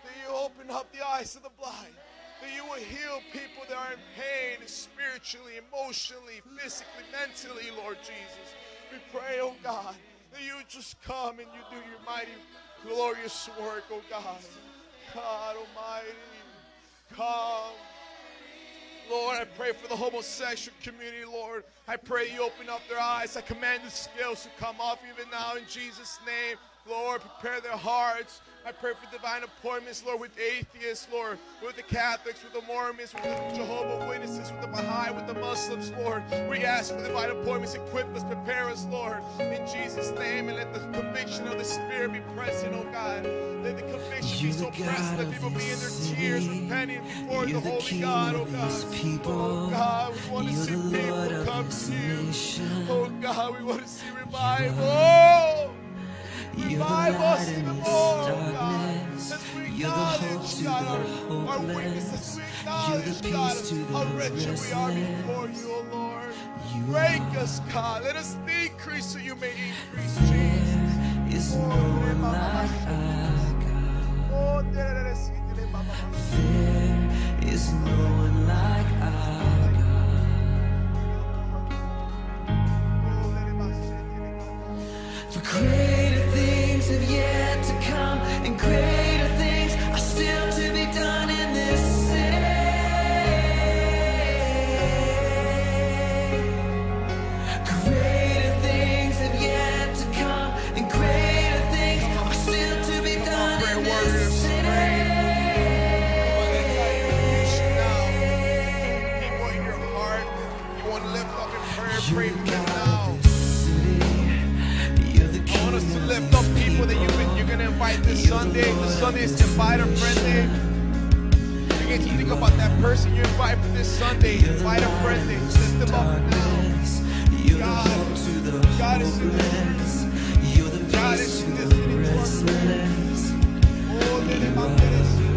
Speaker 4: that you open up the eyes of the blind that you will heal people that are in pain spiritually, emotionally, physically, mentally, Lord Jesus. We pray, oh God, that you just come and you do your mighty, glorious work, oh God. God Almighty, come. Lord, I pray for the homosexual community, Lord. I pray you open up their eyes. I command the scales to come off even now in Jesus' name. Lord, prepare their hearts. I pray for divine appointments, Lord, with atheists, Lord, with the Catholics, with the Mormons, with the Jehovah Witnesses, with the Baha'i, with the Muslims, Lord. We ask for divine appointments. Equip us, prepare us, Lord, in Jesus' name, and let the conviction of the Spirit be present, oh God. Let the conviction be so present that people be in their tears, repenting before the Holy God, oh God. Oh God, we want to see people come to you. Oh God, we want to see revival. Revive us even more, oh God. As we acknowledge, God, our, our weaknesses. We acknowledge, God, how wretched we are before you, oh Lord. Break us, God. Let us decrease so you may increase, Jesus.
Speaker 5: is oh, no one like our God.
Speaker 4: Oh.
Speaker 5: There is no one like our God.
Speaker 4: Oh, dele ba si dele ba.
Speaker 5: For greater have yet to come, and greater
Speaker 4: Sunday. The Sunday is invite a friend day. Begin to think about that person you invite for this Sunday. Invite a friend. Lift them up
Speaker 5: the
Speaker 4: God- God is in this God is in this
Speaker 5: restless.
Speaker 4: Oh,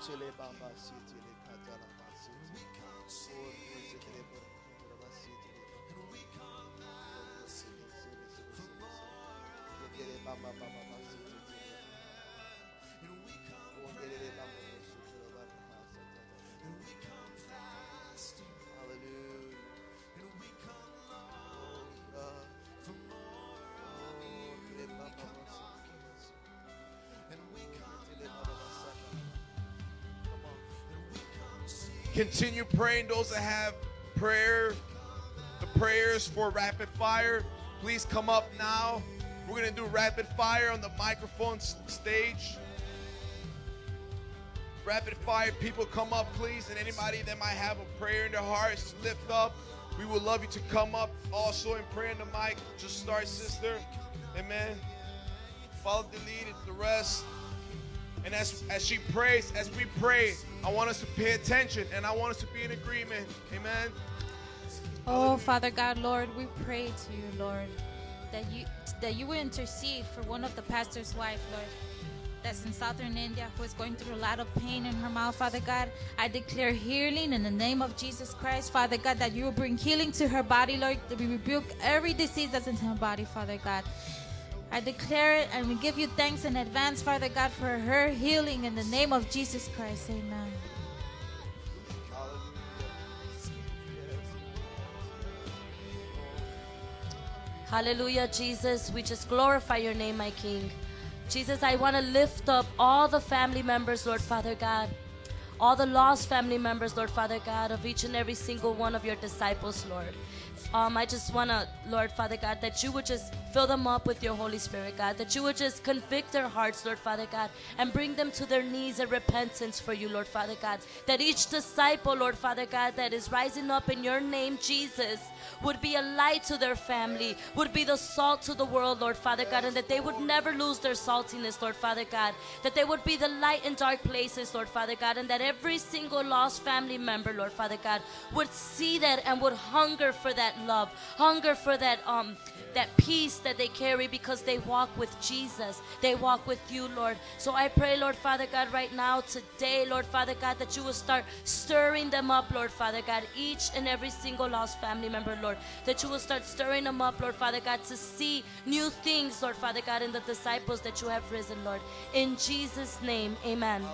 Speaker 4: chile si ti le ka ta la ba si ti. Oh, re si ti le ba ba ba si ti le. Oh, si le si le si Continue praying. Those that have prayer, the prayers for rapid fire, please come up now. We're going to do rapid fire on the microphone stage. Rapid fire, people come up, please. And anybody that might have a prayer in their hearts, lift up. We would love you to come up also and pray in the mic. Just start, sister. Amen. Follow the lead and the rest. And as, as she prays, as we pray, I want us to pay attention and I want us to be in agreement. Amen.
Speaker 6: Oh, Father God, Lord, we pray to you, Lord, that you that you will intercede for one of the pastor's wife, Lord, that's in southern India who is going through a lot of pain in her mouth, Father God. I declare healing in the name of Jesus Christ, Father God, that you will bring healing to her body, Lord, that we rebuke every disease that's in her body, Father God. I declare it and we give you thanks in advance, Father God, for her healing in the name of Jesus Christ. Amen.
Speaker 7: Hallelujah, Jesus. We just glorify your name, my King. Jesus, I want to lift up all the family members, Lord Father God. All the lost family members, Lord Father God, of each and every single one of your disciples, Lord. Um, I just want to, Lord Father God, that you would just fill them up with your Holy Spirit, God. That you would just convict their hearts, Lord Father God, and bring them to their knees in repentance for you, Lord Father God. That each disciple, Lord Father God, that is rising up in your name, Jesus, would be a light to their family, would be the salt to the world, Lord Father God, and that they would never lose their saltiness, Lord Father God. That they would be the light in dark places, Lord Father God, and that every single lost family member, Lord Father God, would see that and would hunger for that love, hunger for that um that peace that they carry because they walk with Jesus. They walk with you, Lord. So I pray, Lord Father God, right now, today, Lord Father God, that you will start stirring them up, Lord Father God, each and every single lost family member, Lord. That you will start stirring them up, Lord Father God, to see new things, Lord Father God, in the disciples that you have risen, Lord. In Jesus' name, amen.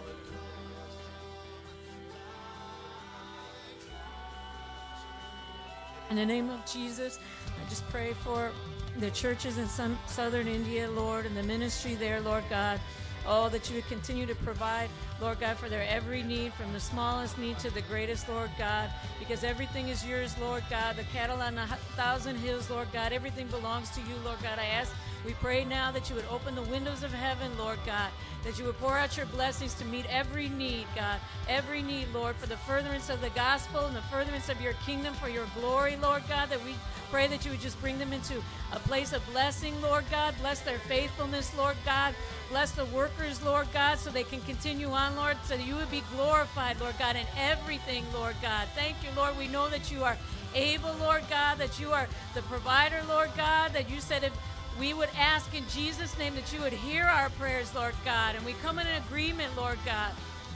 Speaker 2: In the name of Jesus, I just pray for the churches in some, southern India, Lord, and the ministry there, Lord God. Oh, that you would continue to provide, Lord God, for their every need, from the smallest need to the greatest, Lord God, because everything is yours, Lord God. The cattle on a thousand hills, Lord God, everything belongs to you, Lord God. I ask, we pray now that you would open the windows of heaven, Lord God, that you would pour out your blessings to meet every need, God, every need, Lord, for the furtherance of the gospel and the furtherance of your kingdom, for your glory, Lord God, that we pray that you would just bring them into a place of blessing, Lord God. Bless their faithfulness, Lord God. Bless the workers, Lord God, so they can continue on, Lord, so you would be glorified, Lord God, in everything, Lord God. Thank you, Lord. We know that you are able, Lord God, that you are the provider, Lord God, that you said if we would ask in Jesus' name that you would hear our prayers, Lord God, and we come in agreement, Lord God.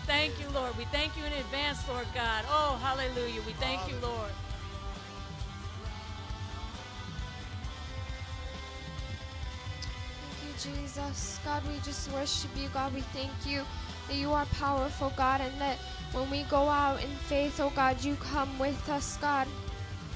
Speaker 2: Thank you, Lord. We thank you in advance, Lord God. Oh, hallelujah. We thank you, Lord.
Speaker 8: Jesus. God, we just worship you. God, we thank you that you are powerful, God, and that when we go out in faith, oh God, you come with us, God.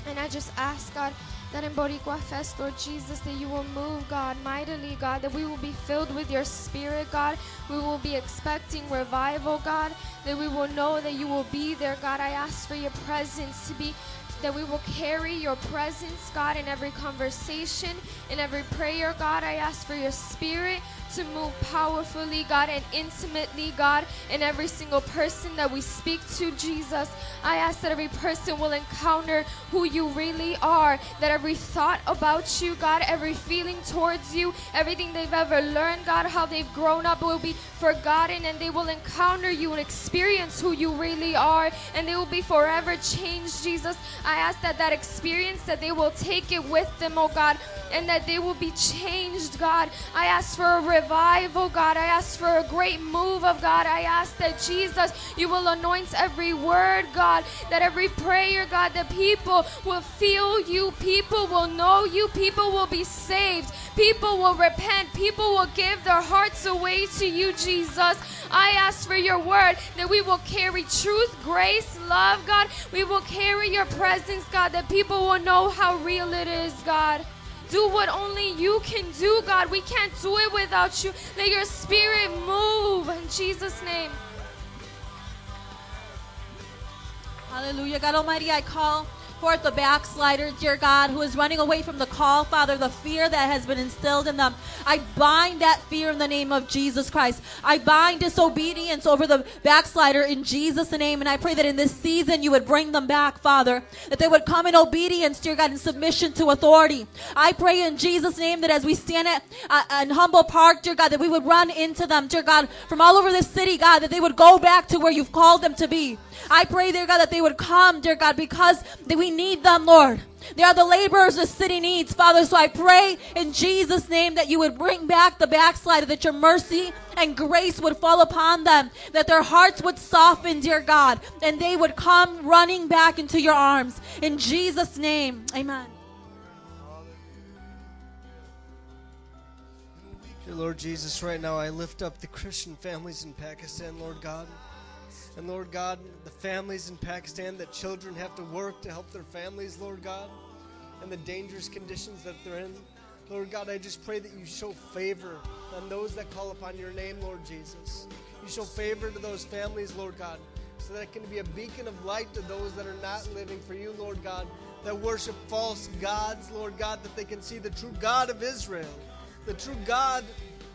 Speaker 8: And I just ask, God, that in Boricua Fest, Lord Jesus, that you will move, God, mightily, God, that we will be filled with your spirit, God. We will be expecting revival, God, that we will know that you will be there, God. I ask for your presence to be that we will carry your presence, God, in every conversation, in every prayer, God. I ask for your spirit to move powerfully, God, and intimately, God, in every single person that we speak to, Jesus. I ask that every person will encounter who you really are, that every thought about you, God, every feeling towards you, everything they've ever learned, God, how they've grown up will be forgotten and they will encounter you and experience who you really are and they will be forever changed, Jesus. I ask that that experience, that they will take it with them, oh God, and that they will be changed, God. I ask for a revival, God. I ask for a great move of God. I ask that Jesus, you will anoint every word, God, that every prayer, God, that people will feel you, people will know you, people will be saved, people will repent, people will give their hearts away to you, Jesus. I ask for your word that we will carry truth, grace, love, God. We will carry your presence, God, that people will know how real it is, God. Do what only you can do, God. We can't do it without you. Let your spirit move in Jesus' name.
Speaker 3: Hallelujah. God Almighty, I call forth the backslider, dear God, who is running away from the call, Father, the fear that has been instilled in them. I bind that fear in the name of Jesus Christ. I bind disobedience over the backslider in Jesus' name. And I pray that in this season you would bring them back, Father, that they would come in obedience, dear God, in submission to authority. I pray in Jesus' name that as we stand at uh, in Humboldt Park, dear God, that we would run into them, dear God, from all over this city, God, that they would go back to where you've called them to be. I pray, dear God, that they would come, dear God, because we need them, Lord. They are the laborers the city needs, Father. So I pray in Jesus' name that you would bring back the backslider, that your mercy and grace would fall upon them, that their hearts would soften, dear God, and they would come running back into your arms. In Jesus' name, amen.
Speaker 9: Dear Lord Jesus, right now I lift up the Christian families in Pakistan, Lord God. And Lord God, the families in Pakistan that children have to work to help their families, Lord God, and the dangerous conditions that they're in. Lord God, I just pray that you show favor on those that call upon your name, Lord Jesus. You show favor to those families, Lord God, so that it can be a beacon of light to those that are not living for you, Lord God, that worship false gods, Lord God, that they can see the true God of Israel, the true God,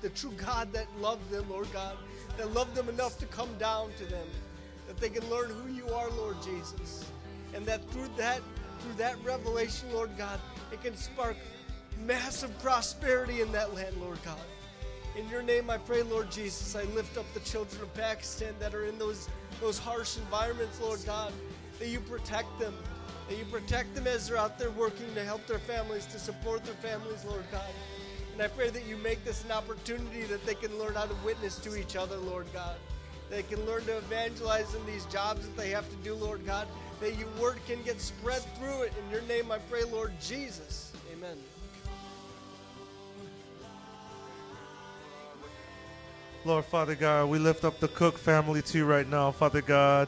Speaker 9: the true God that loved them, Lord God, that loved them enough to come down to them, they can learn who you are, Lord Jesus, and that through that, through that revelation, Lord God, it can spark massive prosperity in that land, Lord God. In your name I pray, Lord Jesus, I lift up the children of Pakistan that are in those, those harsh environments, Lord God, that you protect them, that you protect them as they're out there working to help their families, to support their families, Lord God. And I pray that you make this an opportunity that they can learn how to witness to each other, Lord God. They can learn to evangelize in these jobs that they have to do, Lord God. That your word can get spread through it. In your name I pray, Lord Jesus. Amen.
Speaker 10: Lord Father God, we lift up the Cook family to you right now, Father God.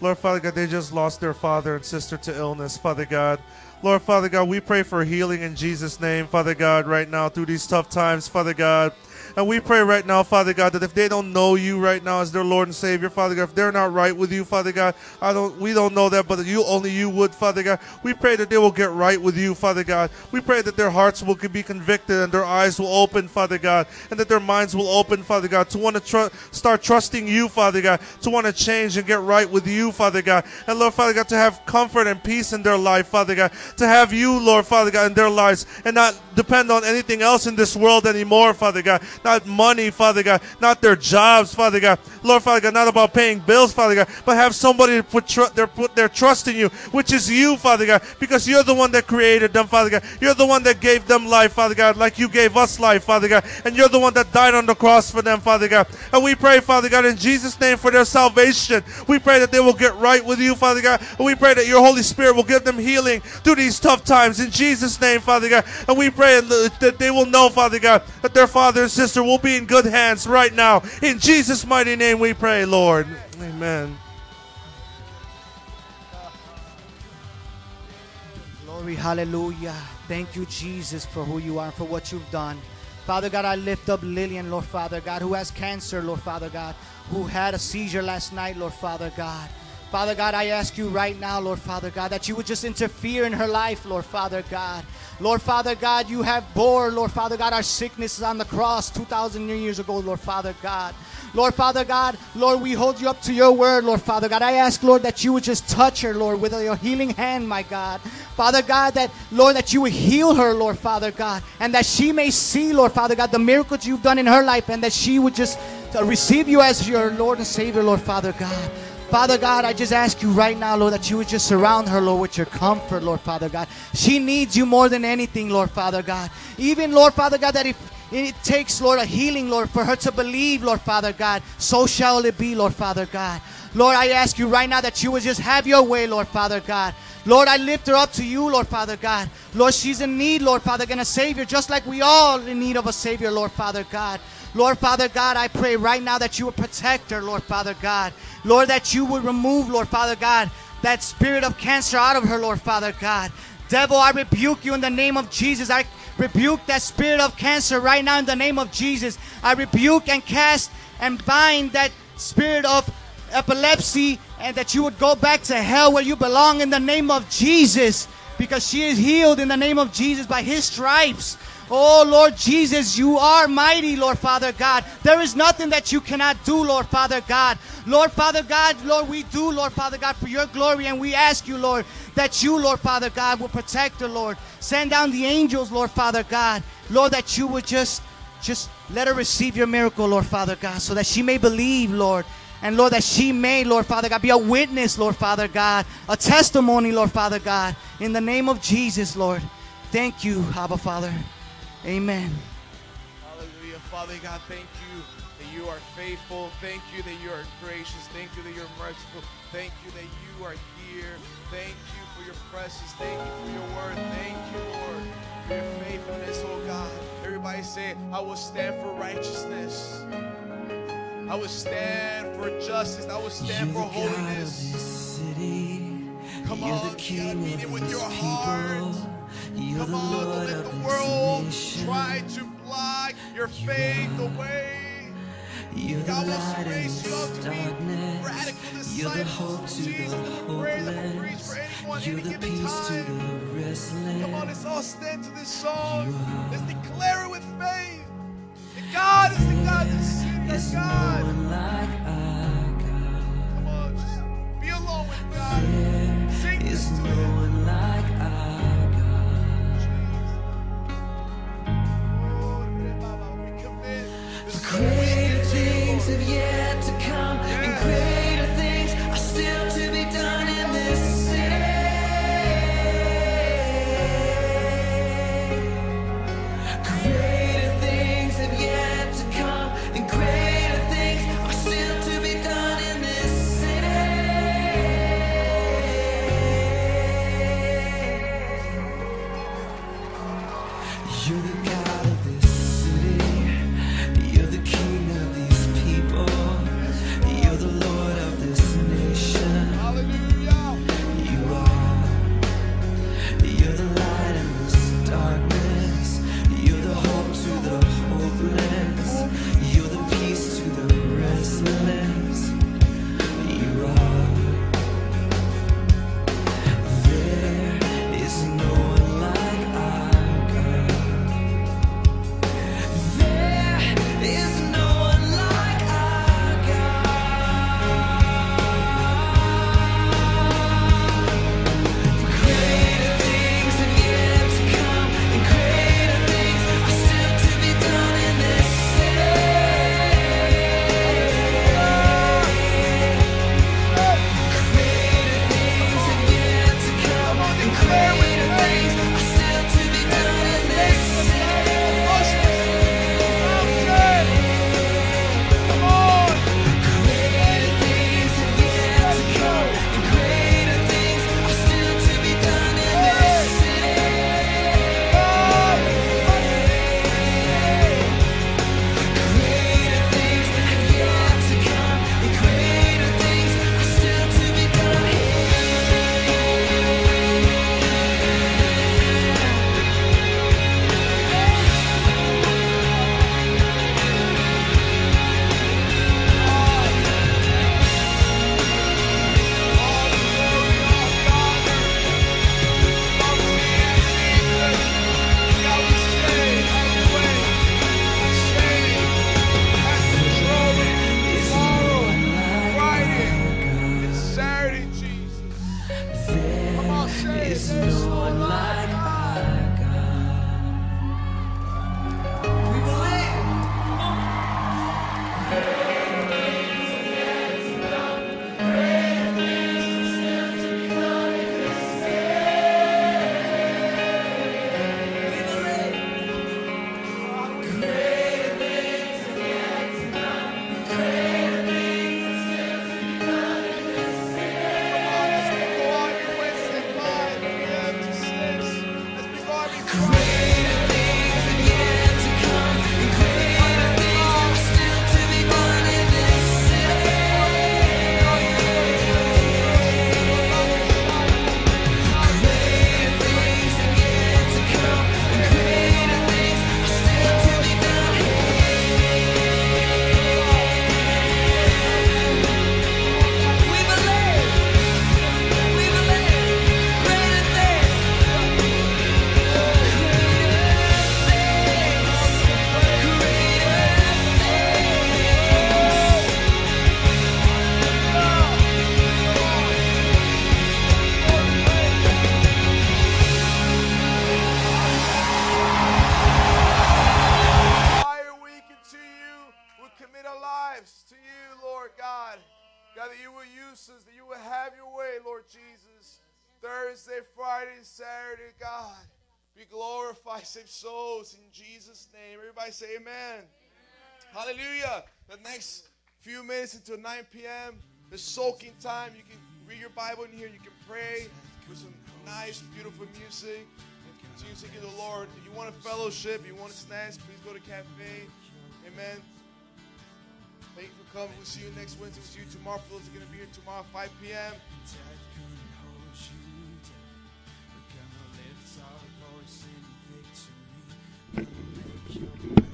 Speaker 10: Lord Father God, they just lost their father and sister to illness, Father God. Lord Father God, we pray for healing in Jesus' name, Father God, right now through these tough times, Father God. And we pray right now, Father God, that if they don't know you right now as their Lord and Savior, Father God, if they're not right with you, Father God, I don't we don't know that, but you only you would, Father God. We pray that they will get right with you, Father God. We pray that their hearts will be convicted and their eyes will open, Father God, and that their minds will open, Father God, to want to tr- start trusting you, Father God, to want to change and get right with you, Father God. And Lord, Father God, to have comfort and peace in their life, Father God, to have you, Lord, Father God, in their lives and not depend on anything else in this world anymore, Father God. Not money, Father God, not their jobs, Father God. Lord, Father God, not about paying bills, Father God, but have somebody to put, tr- their, put their trust in you, which is you, Father God, because you're the one that created them, Father God. You're the one that gave them life, Father God, like you gave us life, Father God. And you're the one that died on the cross for them, Father God. And we pray, Father God, in Jesus' name for their salvation. We pray that they will get right with you, Father God. And we pray that your Holy Spirit will give them healing through these tough times. In Jesus' name, Father God. And we pray that they will know, Father God, that their father and sister will be in good hands right now. In Jesus' mighty name we pray, Lord. Amen.
Speaker 11: Glory, hallelujah. Thank you, Jesus, for who you are for what you've done. Father God, I lift up Lillian, Lord Father God, who has cancer, Lord Father God, who had a seizure last night, Lord Father God. Father God, I ask you right now, Lord Father God, that you would just interfere in her life, Lord Father God. Lord Father God, you have bore, Lord Father God, our sicknesses on the cross 2,000 years ago, Lord Father God. Lord Father God, Lord, we hold you up to your word, Lord Father God. I ask, Lord, that you would just touch her, Lord, with your healing hand, my God. Father God, that, Lord, that you would heal her, Lord Father God, and that she may see, Lord Father God, the miracles you've done in her life, and that she would just receive you as your Lord and Savior, Lord Father God. Father God, I just ask you right now, Lord, that you would just surround her, Lord, with your comfort, Lord Father God. She needs you more than anything, Lord Father God. Even, Lord Father God, that if it takes, Lord, a healing, Lord, for her to believe, Lord Father God, so shall it be, Lord Father God. Lord, I ask you right now that you would just have your way, Lord Father God. Lord, I lift her up to you, Lord Father God. Lord, she's in need, Lord Father God, a Savior, just like we all in need of a Savior, Lord Father God. Lord Father God, I pray right now that you would protect her, Lord Father God. Lord, that you would remove, Lord Father God, that spirit of cancer out of her, Lord Father God. Devil, I rebuke you in the name of Jesus. I rebuke that spirit of cancer right now in the name of Jesus. I rebuke and cast and bind that spirit of epilepsy and that you would go back to hell where you belong in the name of Jesus because she is healed in the name of Jesus by his stripes. Oh Lord Jesus, you are mighty, Lord Father God. There is nothing that you cannot do, Lord Father God. Lord Father God, Lord, we do, Lord Father God, for your glory, and we ask you, Lord, that you, Lord Father God, will protect her, Lord. Send down the angels, Lord Father God. Lord, that you would just, just let her receive your miracle, Lord Father God, so that she may believe, Lord. And Lord, that she may, Lord Father God, be a witness, Lord Father God, a testimony, Lord Father God, in the name of Jesus, Lord. Thank you, Abba Father. Amen.
Speaker 4: Hallelujah. Father God, thank you that you are faithful. Thank you that you are gracious. Thank you that you're merciful. Thank you that you are here. Thank you for your presence. Thank you for your word. Thank you, Lord, for your faithfulness, oh God. Everybody say, I will stand for righteousness. I will stand for justice. I will stand for holiness. Come on, you gotta mean it with your heart. Come on, don't let the world try to block your faith away. God wants to raise you up to be radical disciples of Jesus. And I pray that will reach for anyone any given time. Come on, let's all stand to this song. Let's declare it with faith. That God is the God that that God. Come on, just be alone with God. Sing this to Him. Hallelujah. The next few minutes until 9 p.m., the soaking time. You can read your Bible in here. You can pray with some nice, beautiful music. And continue seeking the Lord. If you want a fellowship, you want snacks, please go to Cafe. Amen. Thank you for coming. We'll see you next Wednesday. We'll see you tomorrow. For those are going to be here tomorrow, 5 p.m. Thank you.